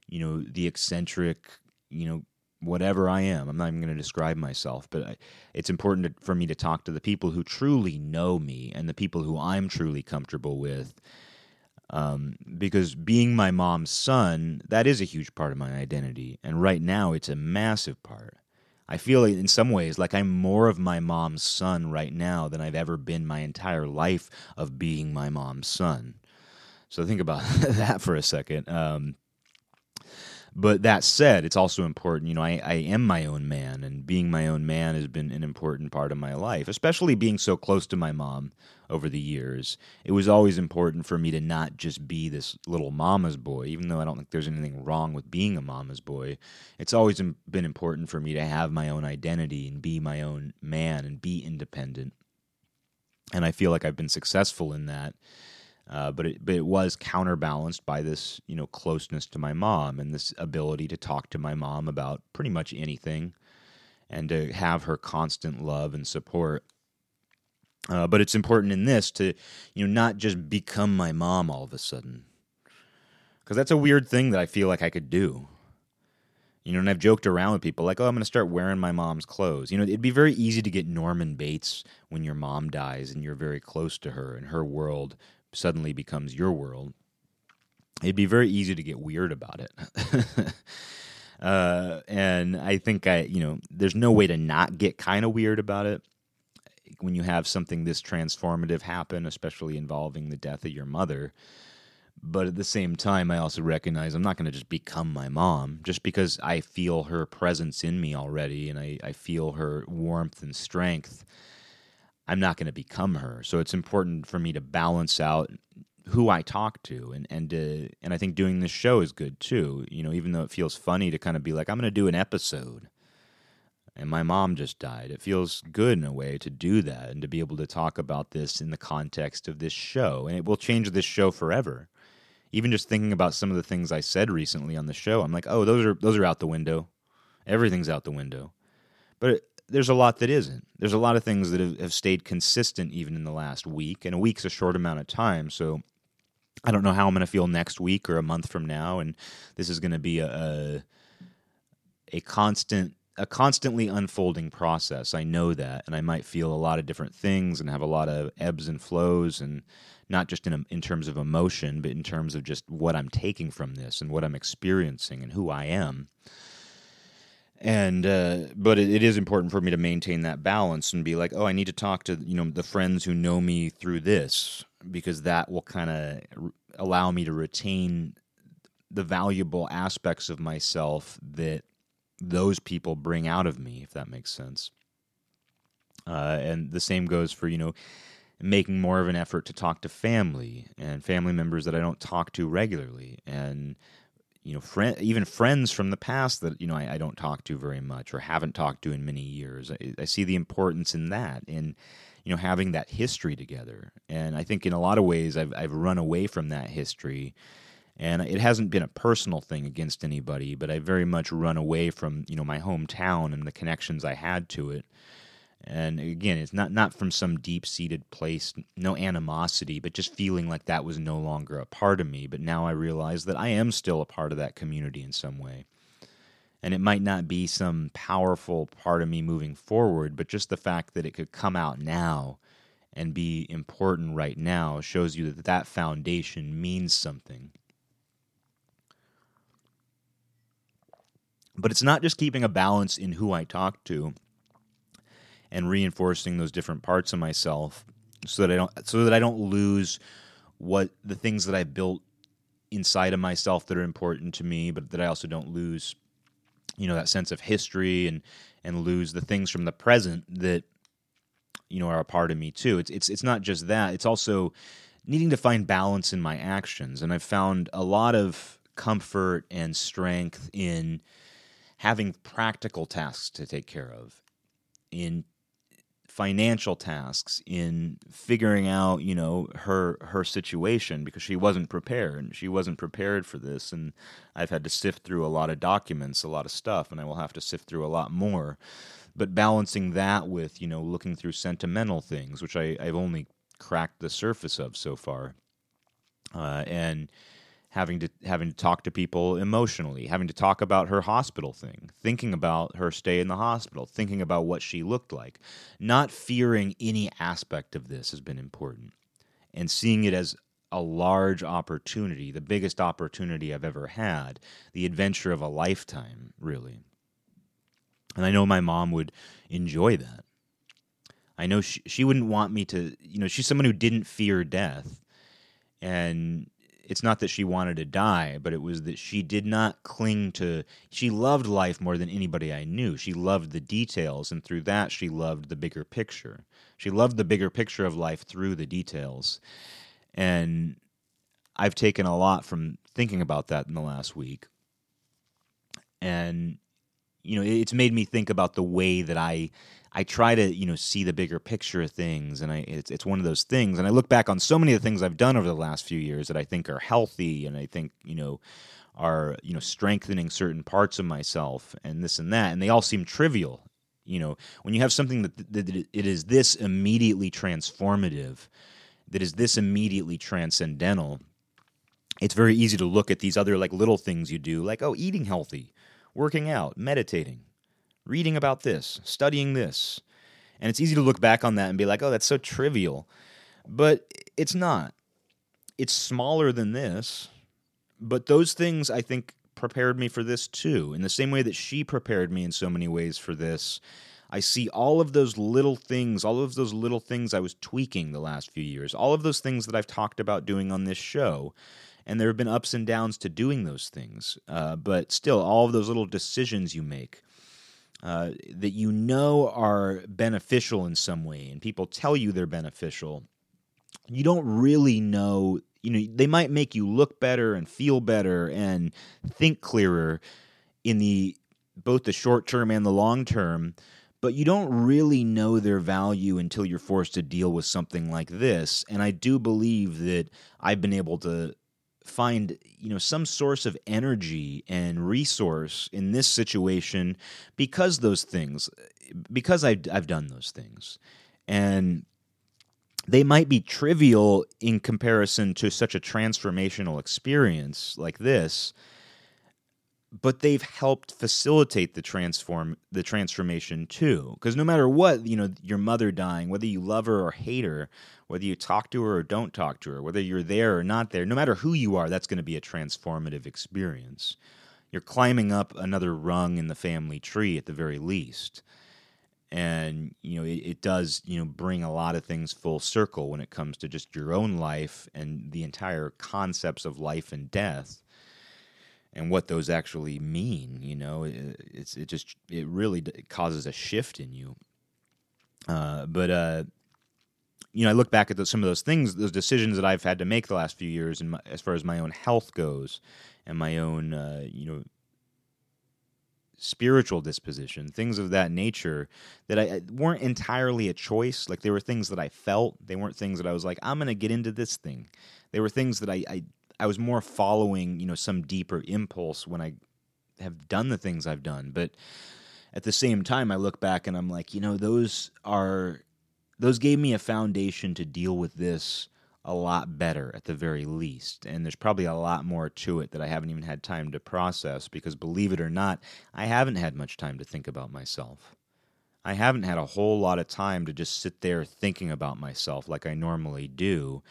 you know, the eccentric, you know, whatever I am. I'm not even going to describe myself, but I, it's important to, for me to talk to the people who truly know me and the people who I'm truly comfortable with. Um, because being my mom's son, that is a huge part of my identity. And right now, it's a massive part. I feel in some ways like I'm more of my mom's son right now than I've ever been my entire life of being my mom's son. So think about that for a second. Um, but that said, it's also important, you know, I, I am my own man, and being my own man has been an important part of my life, especially being so close to my mom over the years. It was always important for me to not just be this little mama's boy, even though I don't think there's anything wrong with being a mama's boy. It's always been important for me to have my own identity and be my own man and be independent. And I feel like I've been successful in that. Uh, but it but it was counterbalanced by this you know closeness to my mom and this ability to talk to my mom about pretty much anything, and to have her constant love and support. Uh, but it's important in this to you know not just become my mom all of a sudden, because that's a weird thing that I feel like I could do. You know, and I've joked around with people like, oh, I'm going to start wearing my mom's clothes. You know, it'd be very easy to get Norman Bates when your mom dies and you're very close to her and her world suddenly becomes your world, it'd be very easy to get weird about it. uh, and I think I, you know, there's no way to not get kind of weird about it when you have something this transformative happen, especially involving the death of your mother. But at the same time, I also recognize I'm not going to just become my mom just because I feel her presence in me already and I, I feel her warmth and strength. I'm not going to become her. So it's important for me to balance out who I talk to, and and uh, and I think doing this show is good too. You know, even though it feels funny to kind of be like, I'm going to do an episode, and my mom just died. It feels good in a way to do that and to be able to talk about this in the context of this show, and it will change this show forever. Even just thinking about some of the things I said recently on the show, I'm like, oh, those are those are out the window. Everything's out the window. But it, there's a lot that isn't. There's a lot of things that have, have stayed consistent even in the last week, and a week's a short amount of time. So I don't know how I'm going to feel next week or a month from now, and this is going to be a, a a constant a constantly unfolding process. I know that, and I might feel a lot of different things and have a lot of ebbs and flows, and not just in in terms of emotion, but in terms of just what I'm taking from this and what I'm experiencing and who I am. And uh, but it, it is important for me to maintain that balance and be like, oh, I need to talk to you know the friends who know me through this because that will kind of allow me to retain the valuable aspects of myself that those people bring out of me, if that makes sense. Uh, and the same goes for, you know, making more of an effort to talk to family and family members that I don't talk to regularly. And, you know, friend, even friends from the past that, you know, I, I, don't talk to very much or haven't talked to in many years. I, I see the importance in that, in, you know, having that history together. And I think in a lot of ways I've, I've run away from that history and it hasn't been a personal thing against anybody, but I very much run away from you know my hometown and the connections I had to it. And again, it's not not from some deep seated place, no animosity, but just feeling like that was no longer a part of me. But now I realize that I am still a part of that community in some way. And it might not be some powerful part of me moving forward, but just the fact that it could come out now and be important right now shows you that that foundation means something. But it's not just keeping a balance in who I talk to and reinforcing those different parts of myself so that I don't so that I don't lose what the things that I built inside of myself that are important to me, but that I also don't lose you know that sense of history and and lose the things from the present that you know are a part of me too. It's it's it's not just that. It's also needing to find balance in my actions and I've found a lot of comfort and strength in having practical tasks to take care of, in financial tasks, in figuring out, you know, her her situation because she wasn't prepared. And she wasn't prepared for this, and I've had to sift through a lot of documents, a lot of stuff, and I will have to sift through a lot more. But balancing that with, you know, looking through sentimental things, which I, I've only cracked the surface of so far, uh, and having to having to talk to people emotionally, having to talk about her hospital thing, thinking about her stay in the hospital, thinking about what she looked like. Not fearing any aspect of this has been important. And seeing it as a large opportunity, the biggest opportunity I've ever had, the adventure of a lifetime, really. And I know my mom would enjoy that. I know she, she wouldn't want me to, you know, she's someone who didn't fear death. And it's not that she wanted to die, but it was that she did not cling to. She loved life more than anybody I knew. She loved the details, and through that, she loved the bigger picture. She loved the bigger picture of life through the details. And I've taken a lot from thinking about that in the last week. And, you know, it's made me think about the way that I I try to you know see the bigger picture of things, and I it's it's one of those things. And I look back on so many of the things I've done over the last few years that I think are healthy, and I think you know are you know strengthening certain parts of myself, and this and that, and they all seem trivial. You know, when you have something that, that, it is this immediately transformative, that is this immediately transcendental, it's very easy to look at these other like little things you do, like oh, eating healthy, working out, meditating reading about this, studying this. And it's easy to look back on that and be like, oh, that's so trivial. But it's not. It's smaller than this. But those things, I think, prepared me for this too. In the same way that she prepared me in so many ways for this, I see all of those little things, all of those little things I was tweaking the last few years, all of those things that I've talked about doing on this show. And there have been ups and downs to doing those things. Uh, but still, all of those little decisions you make uh, that you know are beneficial in some way, and people tell you they're beneficial, you don't really know. You know, they might make you look better and feel better and think clearer in the both the short term and the long term, but you don't really know their value until you're forced to deal with something like this. And I do believe that I've been able to find you know some source of energy and resource in this situation because those things because I've, I've done those things. And they might be trivial in comparison to such a transformational experience like this but they've helped facilitate the transform the transformation too. Because no matter what you know your mother dying whether you love her or hate her whether you talk to her or don't talk to her whether you're there or not there no matter who you are that's going to be a transformative experience. You're climbing up another rung in the family tree at the very least. And you know it, it, does you know bring a lot of things full circle when it comes to just your own life and the entire concepts of life and death and what those actually mean. You know, it, it's it just it really causes a shift in you. Uh, but uh, you know, I look back at some of those things, those decisions that I've had to make the last few years, and as far as my own health goes, and my own uh, you know spiritual disposition, things of that nature that I, weren't entirely a choice. Like they were things that I felt. They weren't things that I was like, I'm going to get into this thing. They were things that I, I I was more following, you know, some deeper impulse when I have done the things I've done. But at the same time, I look back and I'm like, you know, those are those gave me a foundation to deal with this a lot better at the very least. And there's probably a lot more to it that I haven't even had time to process because believe it or not, I haven't had much time to think about myself. I haven't had a whole lot of time to just sit there thinking about myself like I normally do.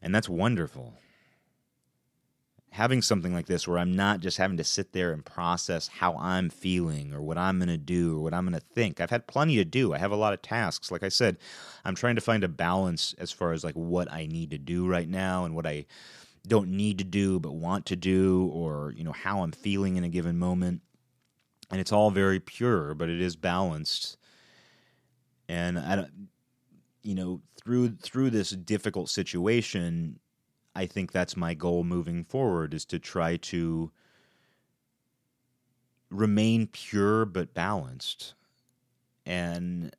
And that's wonderful having something like this where I'm not just having to sit there and process how I'm feeling or what I'm going to do or what I'm going to think. I've had plenty to do. I have a lot of tasks. Like I said, I'm trying to find a balance as far as like what I need to do right now and what I don't need to do but want to do or, you know, how I'm feeling in a given moment. And it's all very pure, but it is balanced. And I don't you know, through through this difficult situation, I think that's my goal moving forward is to try to remain pure but balanced. And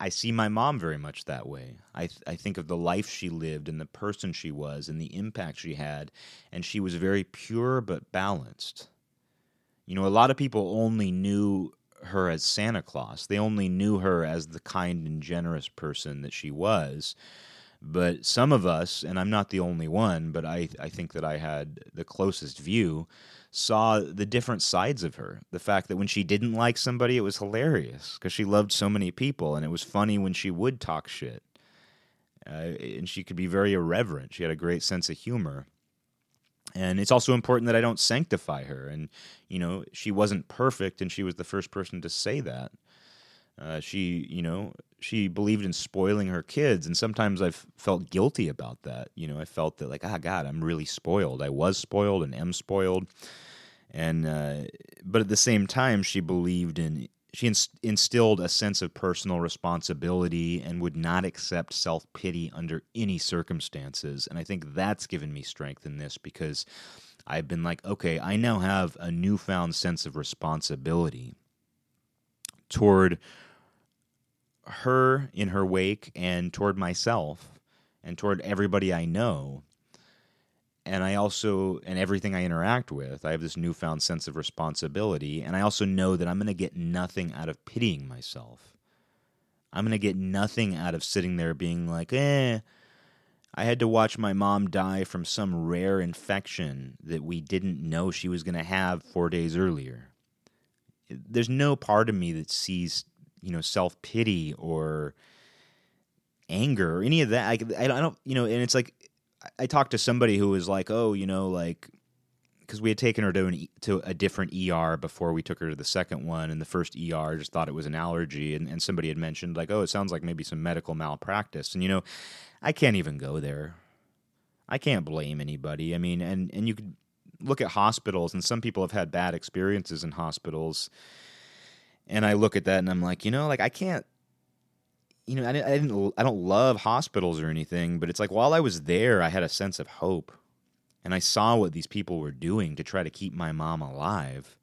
I see my mom very much that way. I th- I think of the life she lived and the person she was and the impact she had, and she was very pure but balanced. You know, a lot of people only knew her as Santa Claus. They only knew her as the kind and generous person that she was. But some of us, and I'm not the only one, but I, I think that I had the closest view, saw the different sides of her. The fact that when she didn't like somebody, it was hilarious because she loved so many people, and it was funny when she would talk shit. Uh, and she could be very irreverent. She had a great sense of humor. And it's also important that I don't sanctify her. And, you know, she wasn't perfect, and she was the first person to say that. Uh, she, you know, she believed in spoiling her kids, and sometimes I've felt guilty about that. You know, I felt that like, ah, God, I'm really spoiled. I was spoiled and am spoiled, and uh, but at the same time, she believed in she instilled a sense of personal responsibility and would not accept self pity under any circumstances. And I think that's given me strength in this because I've been like, okay, I now have a newfound sense of responsibility toward her in her wake and toward myself and toward everybody I know. And I also, and everything I interact with, I have this newfound sense of responsibility. And I also know that I'm going to get nothing out of pitying myself. I'm going to get nothing out of sitting there being like, eh, I had to watch my mom die from some rare infection that we didn't know she was going to have four days earlier. There's no part of me that sees you know self pity or anger or any of that. I, I don't you know, and it's like I talked to somebody who was like, oh, you know, like because we had taken her to an, to a different ER before we took her to the second one, and the first ER just thought it was an allergy, and, and somebody had mentioned like, oh, it sounds like maybe some medical malpractice, and you know, I can't even go there. I can't blame anybody. I mean, and and you could look at hospitals, and some people have had bad experiences in hospitals and I look at that and I'm like, you know, like I can't you know, I didn't, I didn't I don't love hospitals or anything, but it's like while I was there, I had a sense of hope. And I saw what these people were doing to try to keep my mom alive.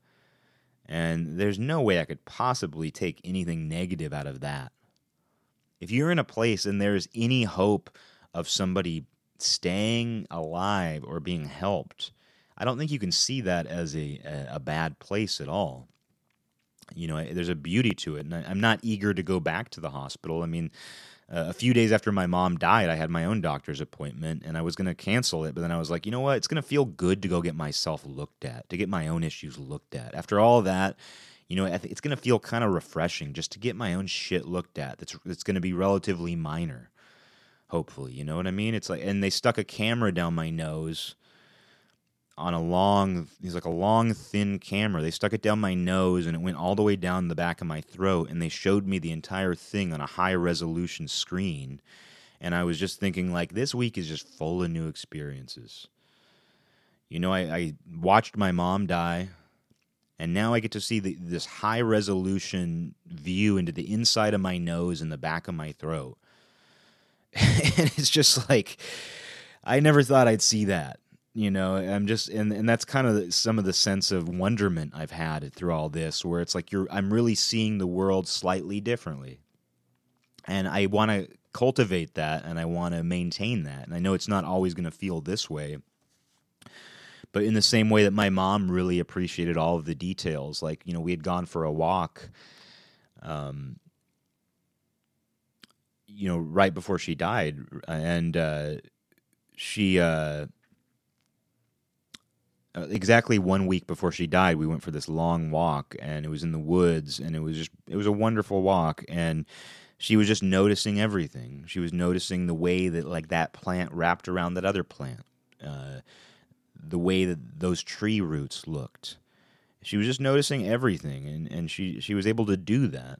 And there's no way I could possibly take anything negative out of that. If you're in a place and there's any hope of somebody staying alive or being helped, I don't think you can see that as a, a, a bad place at all. You know, there's a beauty to it. And I, I'm not eager to go back to the hospital. I mean, uh, a few days after my mom died, I had my own doctor's appointment and I was going to cancel it. But then I was like, you know what? It's going to feel good to go get myself looked at, to get my own issues looked at. After all that, you know, it's going to feel kind of refreshing just to get my own shit looked at. That's that's going to be relatively minor, hopefully. You know what I mean? It's like, and they stuck a camera down my nose on a long he's like a long thin camera. They stuck it down my nose and it went all the way down the back of my throat and they showed me the entire thing on a high resolution screen. And i was just thinking like this week is just full of new experiences. You know i, I watched my mom die and now i get to see the, this high resolution view into the inside of my nose and the back of my throat. And it's just like i never thought i'd see that you know i'm just and and that's kind of some of the sense of wonderment i've had through all this where it's like you're i'm really seeing the world slightly differently. And i want to cultivate that and i want to maintain that. And i know it's not always going to feel this way but in the same way that my mom really appreciated all of the details like you know we had gone for a walk um you know right before she died and uh she uh exactly one week before she died, we went for this long walk, and it was in the woods, and it was just it was a wonderful walk, and she was just noticing everything. She was noticing the way that like that plant wrapped around that other plant, uh, the way that those tree roots looked. She was just noticing everything, and and she she was able to do that.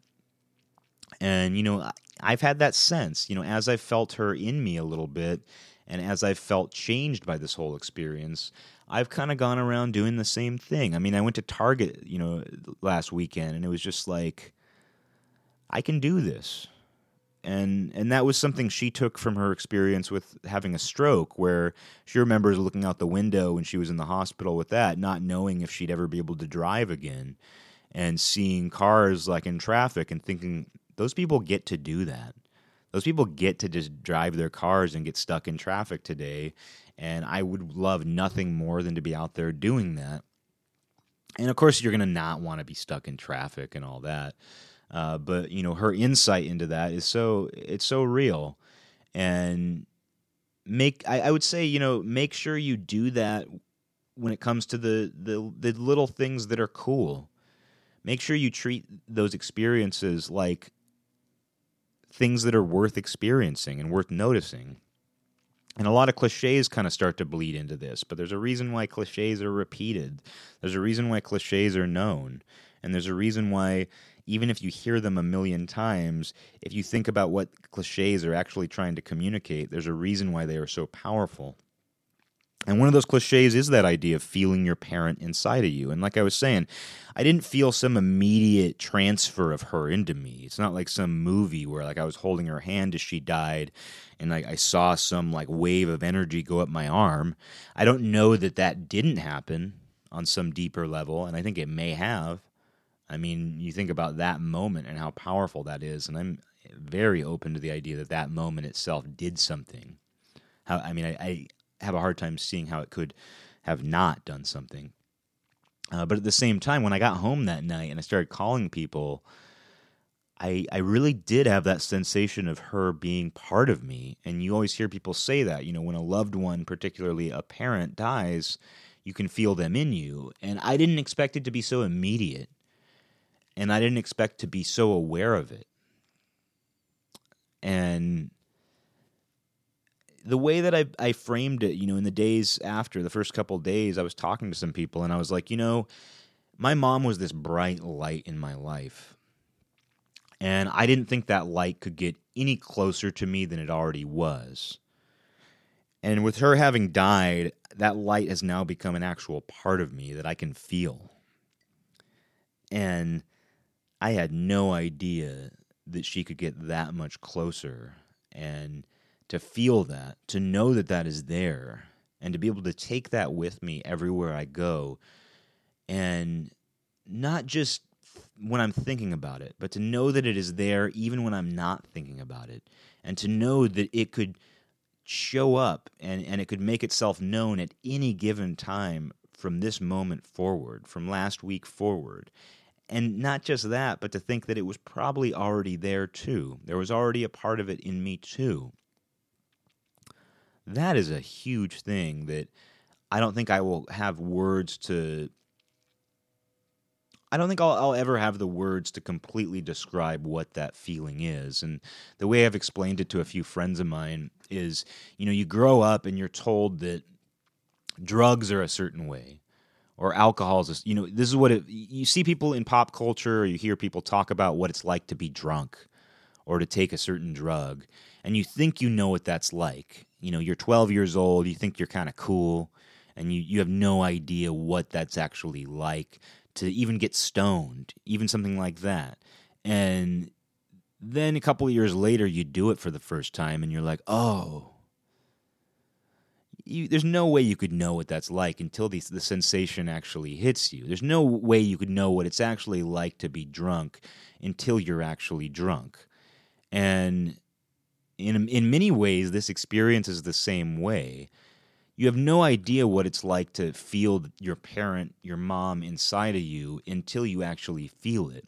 And you know, I've had that sense, you know, as I felt her in me a little bit, and as I felt changed by this whole experience, I've kind of gone around doing the same thing. I mean, I went to Target, you know, last weekend and it was just like I can do this. And and that was something she took from her experience with having a stroke where she remembers looking out the window when she was in the hospital with that, not knowing if she'd ever be able to drive again and seeing cars like in traffic and thinking those people get to do that. Those people get to just drive their cars and get stuck in traffic today and I would love nothing more than to be out there doing that. And of course, you're going to not want to be stuck in traffic and all that. Uh, but you know, her insight into that is so it's so real, and make I, I would say you know make sure you do that when it comes to the the the little things that are cool. Make sure you treat those experiences like things that are worth experiencing and worth noticing. And a lot of cliches kind of start to bleed into this, but there's a reason why cliches are repeated. There's a reason why cliches are known. And there's a reason why, even if you hear them a million times, if you think about what cliches are actually trying to communicate, there's a reason why they are so powerful. And one of those cliches is that idea of feeling your parent inside of you. And like I was saying, I didn't feel some immediate transfer of her into me. It's not like some movie where like I was holding her hand as she died and like I saw some like wave of energy go up my arm. I don't know that that didn't happen on some deeper level and I think it may have. I mean, you think about that moment and how powerful that is and I'm very open to the idea that that moment itself did something. How I mean, I, I have a hard time seeing how it could have not done something. Uh, but at the same time, when I got home that night and I started calling people, I I really did have that sensation of her being part of me. And you always hear people say that, you know, when a loved one, particularly a parent, dies, you can feel them in you. And I didn't expect it to be so immediate. And I didn't expect to be so aware of it. And the way that I, I framed it, you know, in the days after the first couple days, I was talking to some people and I was like, you know, my mom was this bright light in my life. And I didn't think that light could get any closer to me than it already was. And with her having died, that light has now become an actual part of me that I can feel. And I had no idea that she could get that much closer. And to feel that, to know that that is there, and to be able to take that with me everywhere I go, and not just when I'm thinking about it, but to know that it is there even when I'm not thinking about it, and to know that it could show up and, and it could make itself known at any given time from this moment forward, from last week forward. And not just that, but to think that it was probably already there too. There was already a part of it in me too. That is a huge thing that I don't think I will have words to. I don't think I'll, I'll ever have the words to completely describe what that feeling is. And the way I've explained it to a few friends of mine is you know, you grow up and you're told that drugs are a certain way or alcohol is, you know, this is what it, you see people in pop culture or you hear people talk about what it's like to be drunk or to take a certain drug. And you think you know what that's like. You know, you're 12 years old, you think you're kind of cool, and you, you have no idea what that's actually like to even get stoned, even something like that. And then a couple of years later, you do it for the first time, and you're like, oh, you, there's no way you could know what that's like until the, the sensation actually hits you. There's no way you could know what it's actually like to be drunk until you're actually drunk. And in in many ways, this experience is the same way. You have no idea what it's like to feel your parent, your mom inside of you until you actually feel it.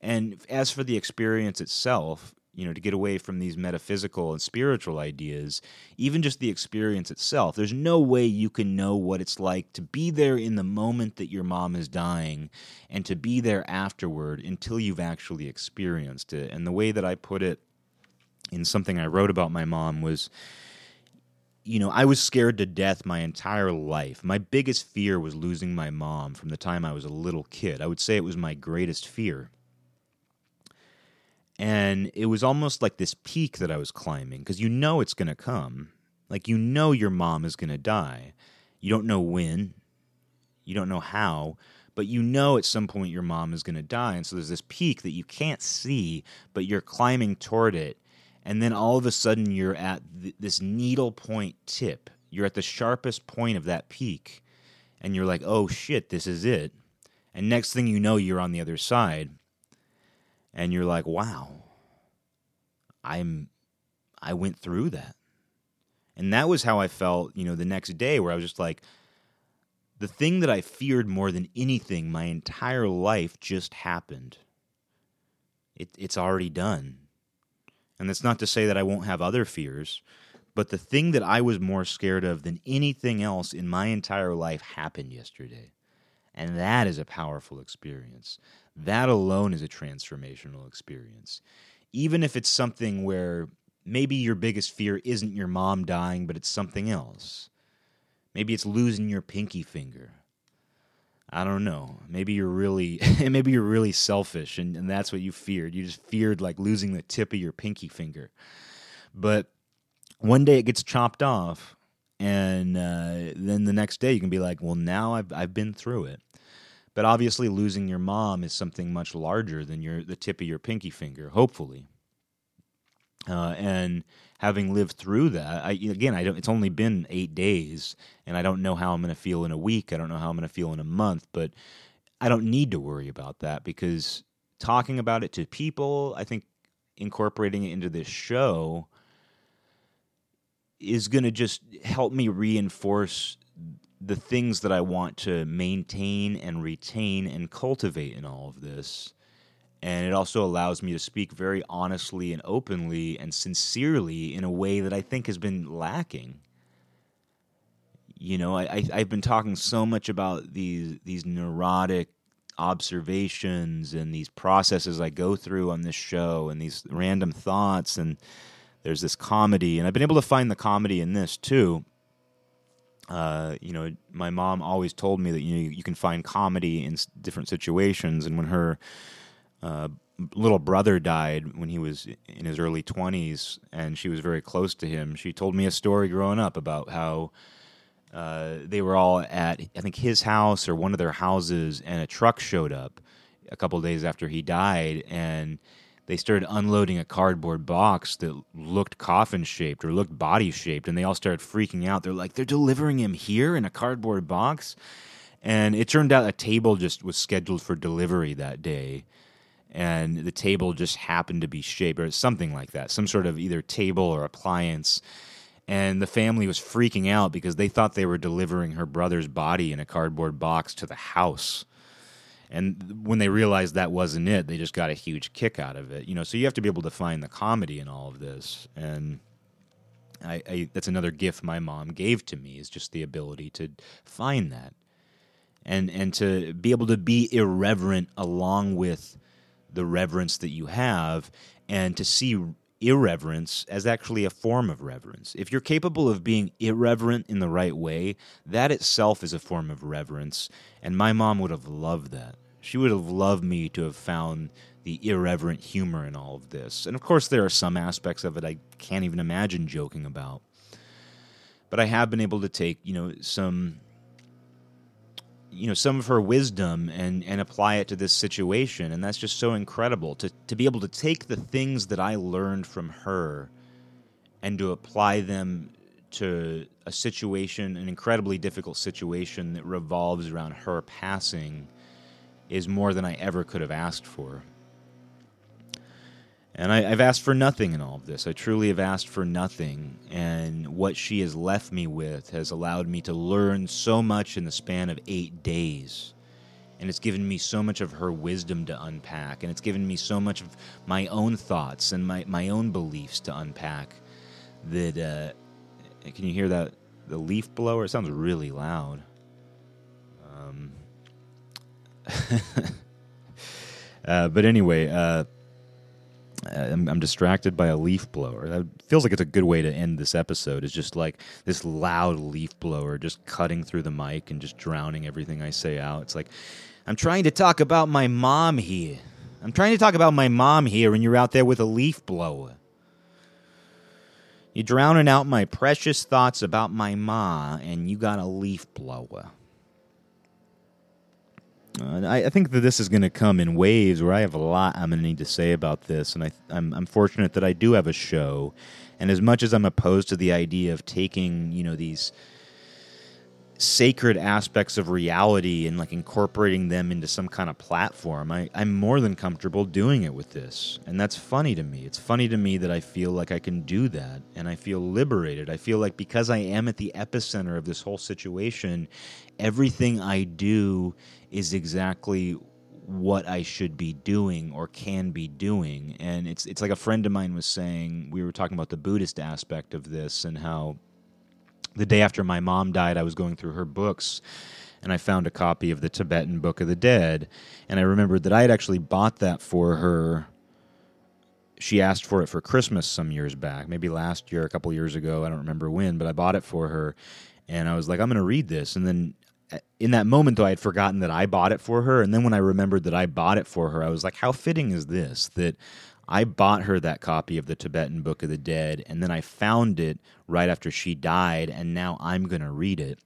And as for the experience itself, you know, to get away from these metaphysical and spiritual ideas, even just the experience itself, there's no way you can know what it's like to be there in the moment that your mom is dying and to be there afterward until you've actually experienced it. And the way that I put it in something I wrote about my mom was you know, I was scared to death my entire life. My biggest fear was losing my mom from the time I was a little kid. I would say it was my greatest fear. And it was almost like this peak that I was climbing because you know it's going to come. Like, you know your mom is going to die. You don't know when, you don't know how, but you know at some point your mom is going to die. And so there's this peak that you can't see, but you're climbing toward it and then all of a sudden you're at th- this needle point tip. You're at the sharpest point of that peak, and you're like, "Oh shit, this is it." And next thing you know, you're on the other side, and you're like, "Wow, I'm, I went through that." And that was how I felt, you know, the next day, where I was just like, the thing that I feared more than anything my entire life just happened. It, it's already done and that's not to say that I won't have other fears, but the thing that I was more scared of than anything else in my entire life happened yesterday. And that is a powerful experience. That alone is a transformational experience. Even if it's something where maybe your biggest fear isn't your mom dying, but it's something else. Maybe it's losing your pinky finger. I don't know. Maybe you're really maybe you're really selfish and, and that's what you feared. You just feared like losing the tip of your pinky finger. But one day it gets chopped off and uh, then the next day you can be like, well, now I've I've been through it. But obviously, losing your mom is something much larger than your the tip of your pinky finger. Hopefully, uh, and having lived through that, I, again, I don't. It's only been eight days, and I don't know how I'm going to feel in a week. I don't know how I'm going to feel in a month, but I don't need to worry about that because talking about it to people, I think incorporating it into this show is going to just help me reinforce the things that I want to maintain and retain and cultivate in all of this and it also allows me to speak very honestly and openly and sincerely in a way that I think has been lacking. You know, I, have been talking so much about these these neurotic observations and these processes I go through on this show and these random thoughts and there's this comedy and I've been able to find the comedy in this too. Uh, you know, my mom always told me that you know you can find comedy in different situations, and when her uh, little brother died when he was in his early 20s, and she was very close to him. She told me a story growing up about how uh, they were all at, I think, his house or one of their houses, and a truck showed up a couple days after he died, and they started unloading a cardboard box that looked coffin shaped or looked body shaped, and they all started freaking out. They're like, they're delivering him here in a cardboard box. And it turned out a table just was scheduled for delivery that day and the table just happened to be shaped or something like that, some sort of either table or appliance. and the family was freaking out because they thought they were delivering her brother's body in a cardboard box to the house. And when they realized that wasn't it, they just got a huge kick out of it. You know, so you have to be able to find the comedy in all of this. And I, I that's another gift my mom gave to me is just the ability to find that. And and to be able to be irreverent along with the reverence that you have and to see irreverence as actually a form of reverence. If you're capable of being irreverent in the right way, that itself is a form of reverence. And my mom would have loved that. She would have loved me to have found the irreverent humor in all of this. And of course, there are some aspects of it I can't even imagine joking about. But I have been able to take, you know, some you know some of her wisdom and and apply it to this situation. And that's just so incredible to to be able to take the things that I learned from her and to apply them to a situation an incredibly difficult situation that revolves around her passing is more than I ever could have asked for and I, have asked for nothing in all of this. I truly have asked for nothing. And what she has left me with has allowed me to learn so much in the span of eight days. And it's given me so much of her wisdom to unpack. And it's given me so much of my own thoughts and my, my own beliefs to unpack that. Uh, can you hear that? The leaf blower? It sounds really loud. Um, uh, but anyway, uh, I'm, I'm, distracted by a leaf blower. That feels like it's a good way to end this episode. Is just like this loud leaf blower just cutting through the mic and just drowning everything I say out. It's like I'm trying to talk about my mom here. I'm trying to talk about my mom here, and you're out there with a leaf blower. You're drowning out my precious thoughts about my ma, and you got a leaf blower. Uh, I, I, think that this is going to come in waves where I have a lot I'm going to need to say about this, and I, I'm, I'm fortunate that I do have a show. And as much as I'm opposed to the idea of taking, you know, these sacred aspects of reality and like incorporating them into some kind of platform, I, I'm more than comfortable doing it with this. And that's funny to me. It's funny to me that I feel like I can do that and I feel liberated. I feel like because I am at the epicenter of this whole situation, everything I do is exactly what I should be doing or can be doing. And it's it's like a friend of mine was saying, we were talking about the Buddhist aspect of this and how the day after my mom died, I was going through her books and I found a copy of the Tibetan Book of the Dead. And I remembered that I had actually bought that for her. She asked for it for Christmas some years back, maybe last year, a couple years ago. I don't remember when, but I bought it for her. And I was like, I'm going to read this. And then eh, in that moment though i had forgotten that i bought it for her and then when i remembered that i bought it for her i was like how fitting is this that i bought her that copy of the tibetan book of the dead and then i found it right after she died and now i'm going to read it.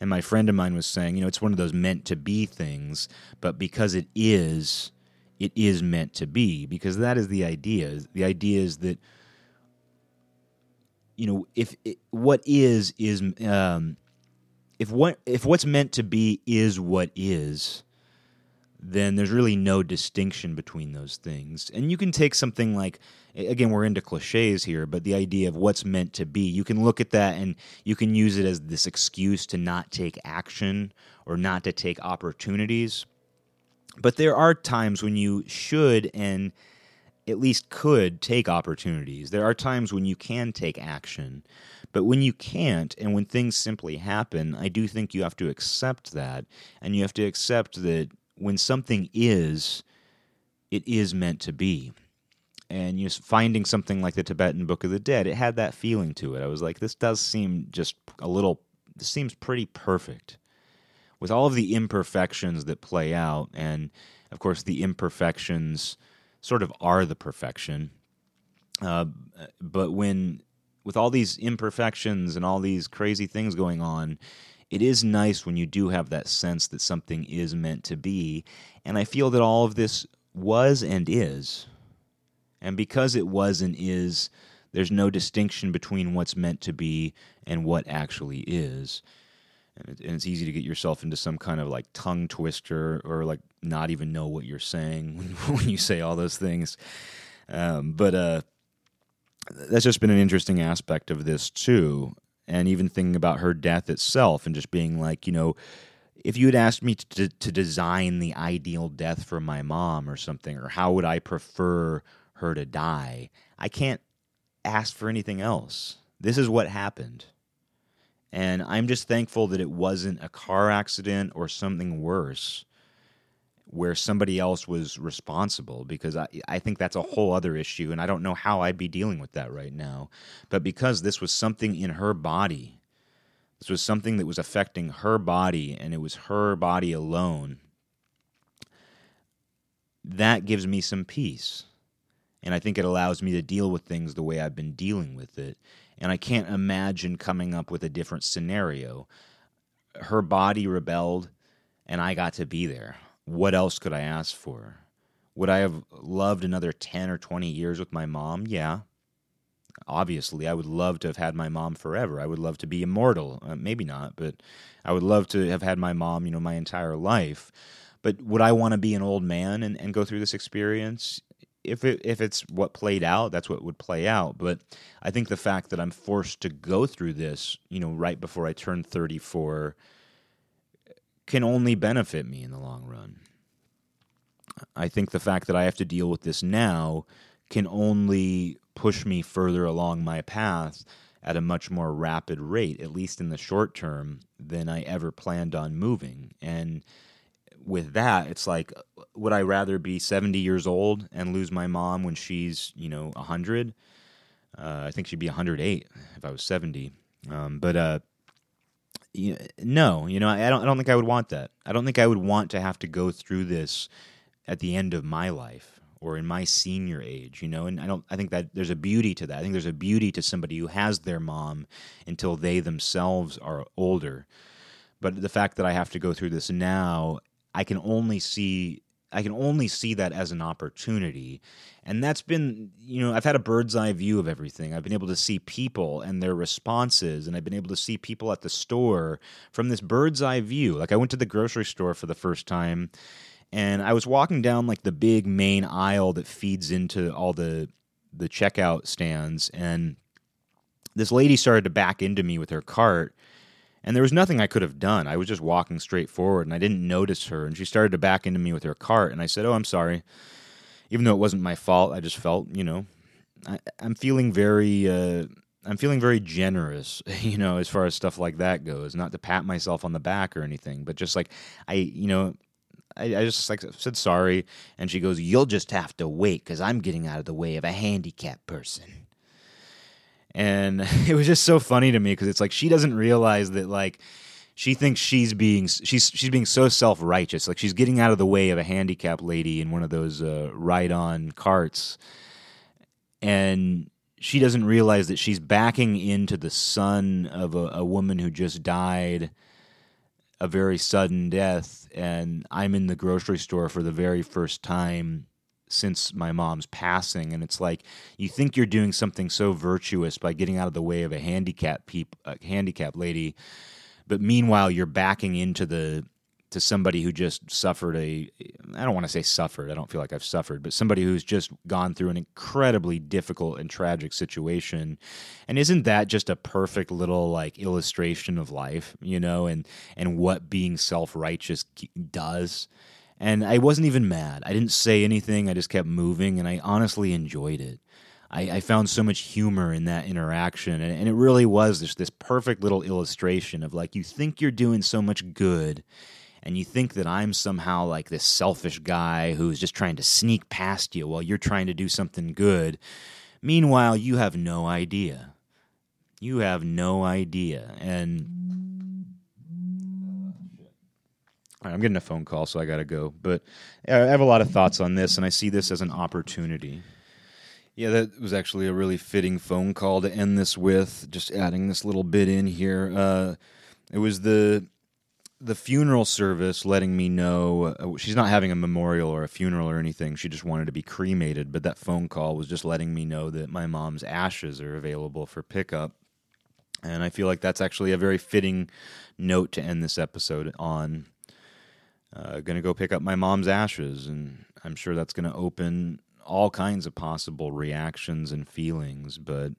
And my friend of mine was saying you know it's one of those meant to be things but because it is it is meant to be because that is the idea. The idea is that you know if it, what is is um, if what if what's meant to be is what is, then there's really no distinction between those things. And you can take something like again we're into cliches here, but the idea of what's meant to be, you can look at that and you can use it as this excuse to not take action or not to take opportunities. But there are times when you should and at least could take opportunities. There are times when you can take action. But when you can't, and when things simply happen, I do think you have to accept that. And you have to accept that when something is, it is meant to be. And you finding something like the Tibetan Book of the Dead, it had that feeling to it. I was like, this does seem just a little, this seems pretty perfect. With all of the imperfections that play out, and of course, the imperfections sort of are the perfection. Uh, but when with all these imperfections and all these crazy things going on, it is nice when you do have that sense that something is meant to be. And I feel that all of this was and is. And because it was and is, there's no distinction between what's meant to be and what actually is and, it's easy to get yourself into some kind of like tongue twister or like not even know what you're saying when, you say all those things. Um, but uh, that's just been an interesting aspect of this too. And even thinking about her death itself and just being like, you know, if you had asked me to, to design the ideal death for my mom or something, or how would I prefer her to die, I can't ask for anything else. This is what happened. And I'm just thankful that it wasn't a car accident or something worse where somebody else was responsible because I, I think that's a whole other issue and I don't know how I'd be dealing with that right now. But because this was something in her body, this was something that was affecting her body and it was her body alone, that gives me some peace. And I think it allows me to deal with things the way I've been dealing with it. And I can't imagine coming up with a different scenario. Her body rebelled and I got to be there what else could I ask for? Would I have loved another 10 or 20 years with my mom? Yeah. Obviously, I would love to have had my mom forever. I would love to be immortal. Uh, maybe not, but I would love to have had my mom, you know, my entire life. But would I want to be an old man and, and go through this experience? If it if it's what played out, that's what would play out. But I think the fact that I'm forced to go through this, you know, right before I turn 34 can only benefit me in the long run. I think the fact that I have to deal with this now can only push me further along my path at a much more rapid rate, at least in the short term, than I ever planned on moving. And with that, it's like, would I rather be 70 years old and lose my mom when she's, you know, 100? Uh, I think she'd be 108 if I was 70. Um, but uh, you, no, you know, I don't. I don't think I would want that. I don't think I would want to have to go through this at the end of my life or in my senior age. You know, and I don't. I think that there's a beauty to that. I think there's a beauty to somebody who has their mom until they themselves are older. But the fact that I have to go through this now, I can only see I can only see that as an opportunity. And that's been, you know, I've had a bird's eye view of everything. I've been able to see people and their responses, and I've been able to see people at the store from this bird's eye view. Like I went to the grocery store for the first time, and I was walking down like the big main aisle that feeds into all the the checkout stands, and this lady started to back into me with her cart and there was nothing I could have done. I was just walking straight forward and I didn't notice her. And she started to back into me with her cart. And I said, Oh, I'm sorry. Even though it wasn't my fault, I just felt, you know, I, am feeling very. Uh, I'm feeling very generous, you know, as far as stuff like that goes. Not to pat myself on the back or anything, but just like I, you know, I, I, just like said sorry, and she goes, "You'll just have to wait because I'm getting out of the way of a handicapped person." And it was just so funny to me because it's like she doesn't realize that like she thinks she's being she's she's being so self righteous like she's getting out of the way of a handicapped lady in one of those uh, ride on carts. And she doesn't realize that she's backing into the son of a, a woman who just died a very sudden death. And I'm in the grocery store for the very first time since my mom's passing and it's like you think you're doing something so virtuous by getting out of the way of a handicap a handicap lady but meanwhile you're backing into the to somebody who just suffered a I don't want to say suffered I don't feel like I've suffered but somebody who's just gone through an incredibly difficult and tragic situation. And isn't that just a perfect little like illustration of life you know and and what being self-righteous does and I wasn't even mad. I didn't say anything. I just kept moving, and I honestly enjoyed it. I, I found so much humor in that interaction, and, and it really was this perfect little illustration of like you think you're doing so much good, and you think that I'm somehow like this selfish guy who's just trying to sneak past you while you're trying to do something good. Meanwhile, you have no idea. You have no idea. And I'm getting a phone call, so I got to go. But I have a lot of thoughts on this, and I see this as an opportunity. Yeah, that was actually a really fitting phone call to end this with. Just adding this little bit in here. Uh, it was the the funeral service letting me know uh, she's not having a memorial or a funeral or anything. She just wanted to be cremated. But that phone call was just letting me know that my mom's ashes are available for pickup. And I feel like that's actually a very fitting note to end this episode on uh, going to go pick up my mom's ashes, and I'm sure that's going to open all kinds of possible reactions and feelings, but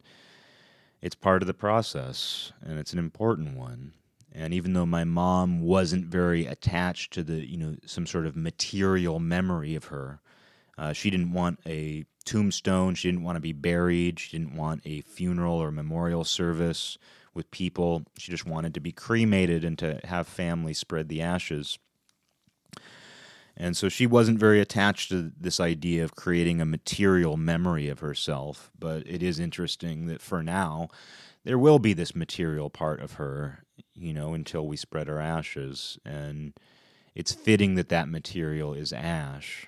it's part of the process and it's an important one. And even though my mom wasn't very attached to the, you know, some sort of material memory of her, uh, she didn't want a tombstone. She didn't want to be buried. She didn't want a funeral or memorial service with people. She just wanted to be cremated and to have family spread the ashes. And so she wasn't very attached to this idea of creating a material memory of herself. But it is interesting that for now, there will be this material part of her, you know, until we spread our ashes. And it's fitting that that material is ash.